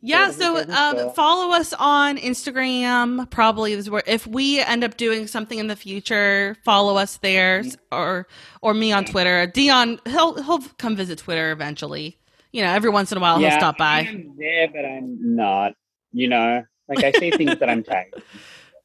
Yeah,
So um, follow us on Instagram. Probably is where if we end up doing something in the future, follow us there
Mm-hmm.
or or me on Twitter. Dion, he'll he'll come visit Twitter eventually. You know, every once in a while he'll stop by.
I'm there, but I'm not. You know, like I see things that I'm tagged.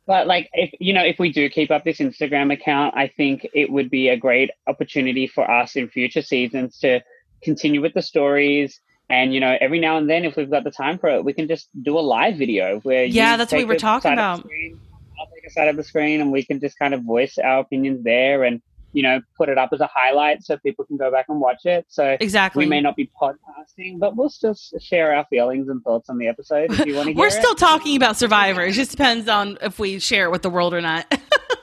But like, if you know, if we do keep up this Instagram account, I think it would be a great opportunity for us in future seasons to continue with the stories. And you know, every now and then, if we've got the time for it, we can just do a live video where
Yeah,
you
that's what we were talking
side of the
about.
screen, I'll take a side of the screen, and we can just kind of voice our opinions there, and you know, put it up as a highlight so people can go back and watch it. So
Exactly.
we may not be podcasting, but we'll still share our feelings and thoughts on the episode if you want to
We're
it.
still talking about Survivor. It just depends on if we share it with the world or not.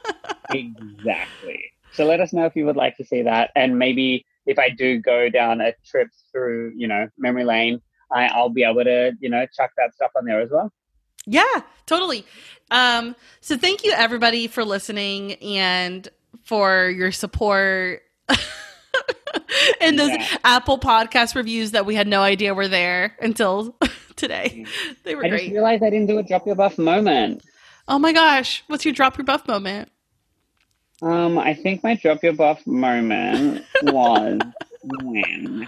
exactly. So let us know if you would like to see that, and maybe if I do go down a trip through, you know, memory lane, I, I'll be able to, you know, chuck that stuff on there as well.
Yeah, totally. Um, so thank you everybody for listening and for your support. and those
Yeah.
Apple podcast reviews that we had no idea were there until today. They were great.
I just realized I didn't do a drop your buff moment.
Oh my gosh, what's your drop your buff moment?
Um, I think my drop your buff moment was when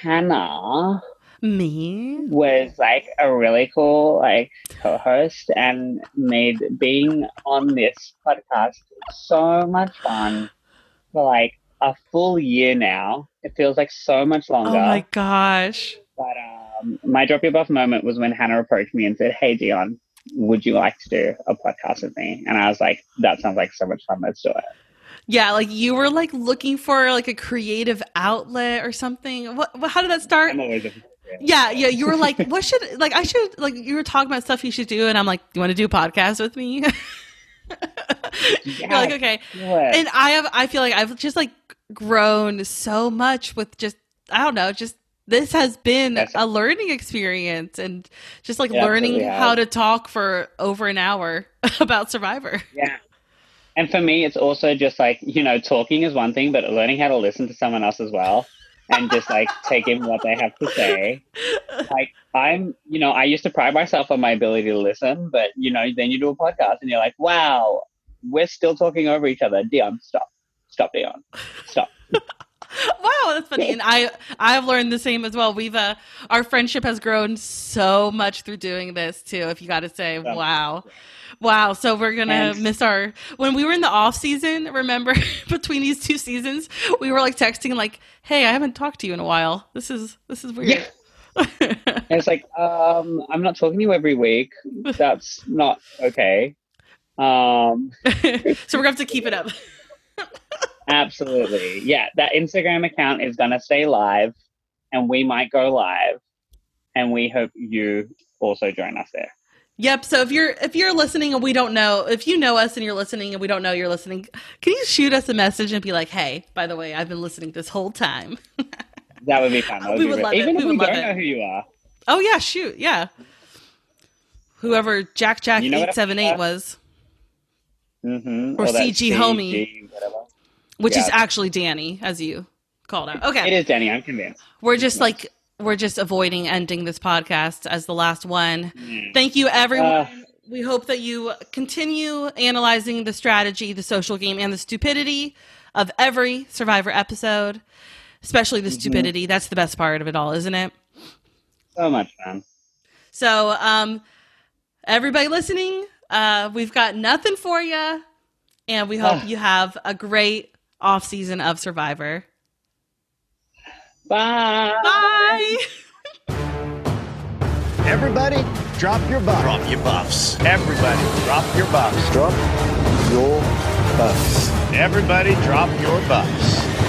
Hannah
Me?
was like a really cool like co-host and made being on this podcast so much fun for like a full year now. It feels like so much longer.
Oh my gosh.
But um, my drop your buff moment was when Hannah approached me and said, "Hey Dion, would you like to do a podcast with me?" And I was like, "That sounds like so much fun. Let's do it."
Yeah, like you were like looking for like a creative outlet or something. What, what how did that start?
I'm always looking for it.
Yeah, yeah. You were like, what should like I should like you were talking about stuff you should do, and I'm like, you want to do a podcast with me? You're like, okay.
It.
And I have I feel like I've just like grown so much with just I don't know, just this has been
Yes.
a learning experience and just like
Yeah,
learning how to talk for over an hour about Survivor.
Yeah. And for me, it's also just like, you know, talking is one thing, but learning how to listen to someone else as well and just like taking what they have to say. Like, I'm, you know, I used to pride myself on my ability to listen, but, you know, then you do a podcast and you're like, wow, we're still talking over each other. Dion, stop. Stop, Dion. Stop.
wow, that's funny. And I I've learned the same as well. We've uh our friendship has grown so much through doing this too, if you gotta say,
Yeah.
wow. Wow. So we're gonna miss our when we were in the off season, remember between these two seasons, we were like texting like, Hey, I haven't talked to you in a while. This is this is weird.
And it's like, um, I'm not talking to you every week. That's not okay. Um,
so we're gonna have to keep it up.
Absolutely. Yeah, that Instagram account is going to stay live and we might go live and we hope you also join us there.
Yep. So if you're if you're listening and we don't know if you know us and you're listening and we don't know you're listening, can you shoot us a message and be like, "Hey, by the way, I've been listening this whole time."
That would be fun. That
We
be
would
re-
love it.
Even
We
if
would
we
love
don't
it.
know who you are.
oh yeah, shoot, yeah. Whoever Jack Jack
You know
eight seven eight was,
Mm-hmm.
Or
that
CG homie.
whatever.
Which is actually Danny, as you called out. Okay,
It is Danny, I'm convinced.
we're just like we're just avoiding ending this podcast as the last one.
Mm.
Thank you, everyone.
Uh,
we hope that you continue analyzing the strategy, the social game, and the stupidity of every Survivor episode, especially the stupidity. That's the best part of it all, isn't it?
so much fun.
So, um, everybody listening, uh, we've got nothing for you, and we hope
Ah.
you have a great off season of Survivor.
Bye.
Bye.
Everybody, drop your buffs.
Drop your buffs.
Everybody, drop your buffs.
Drop your buffs.
Everybody, drop your buffs.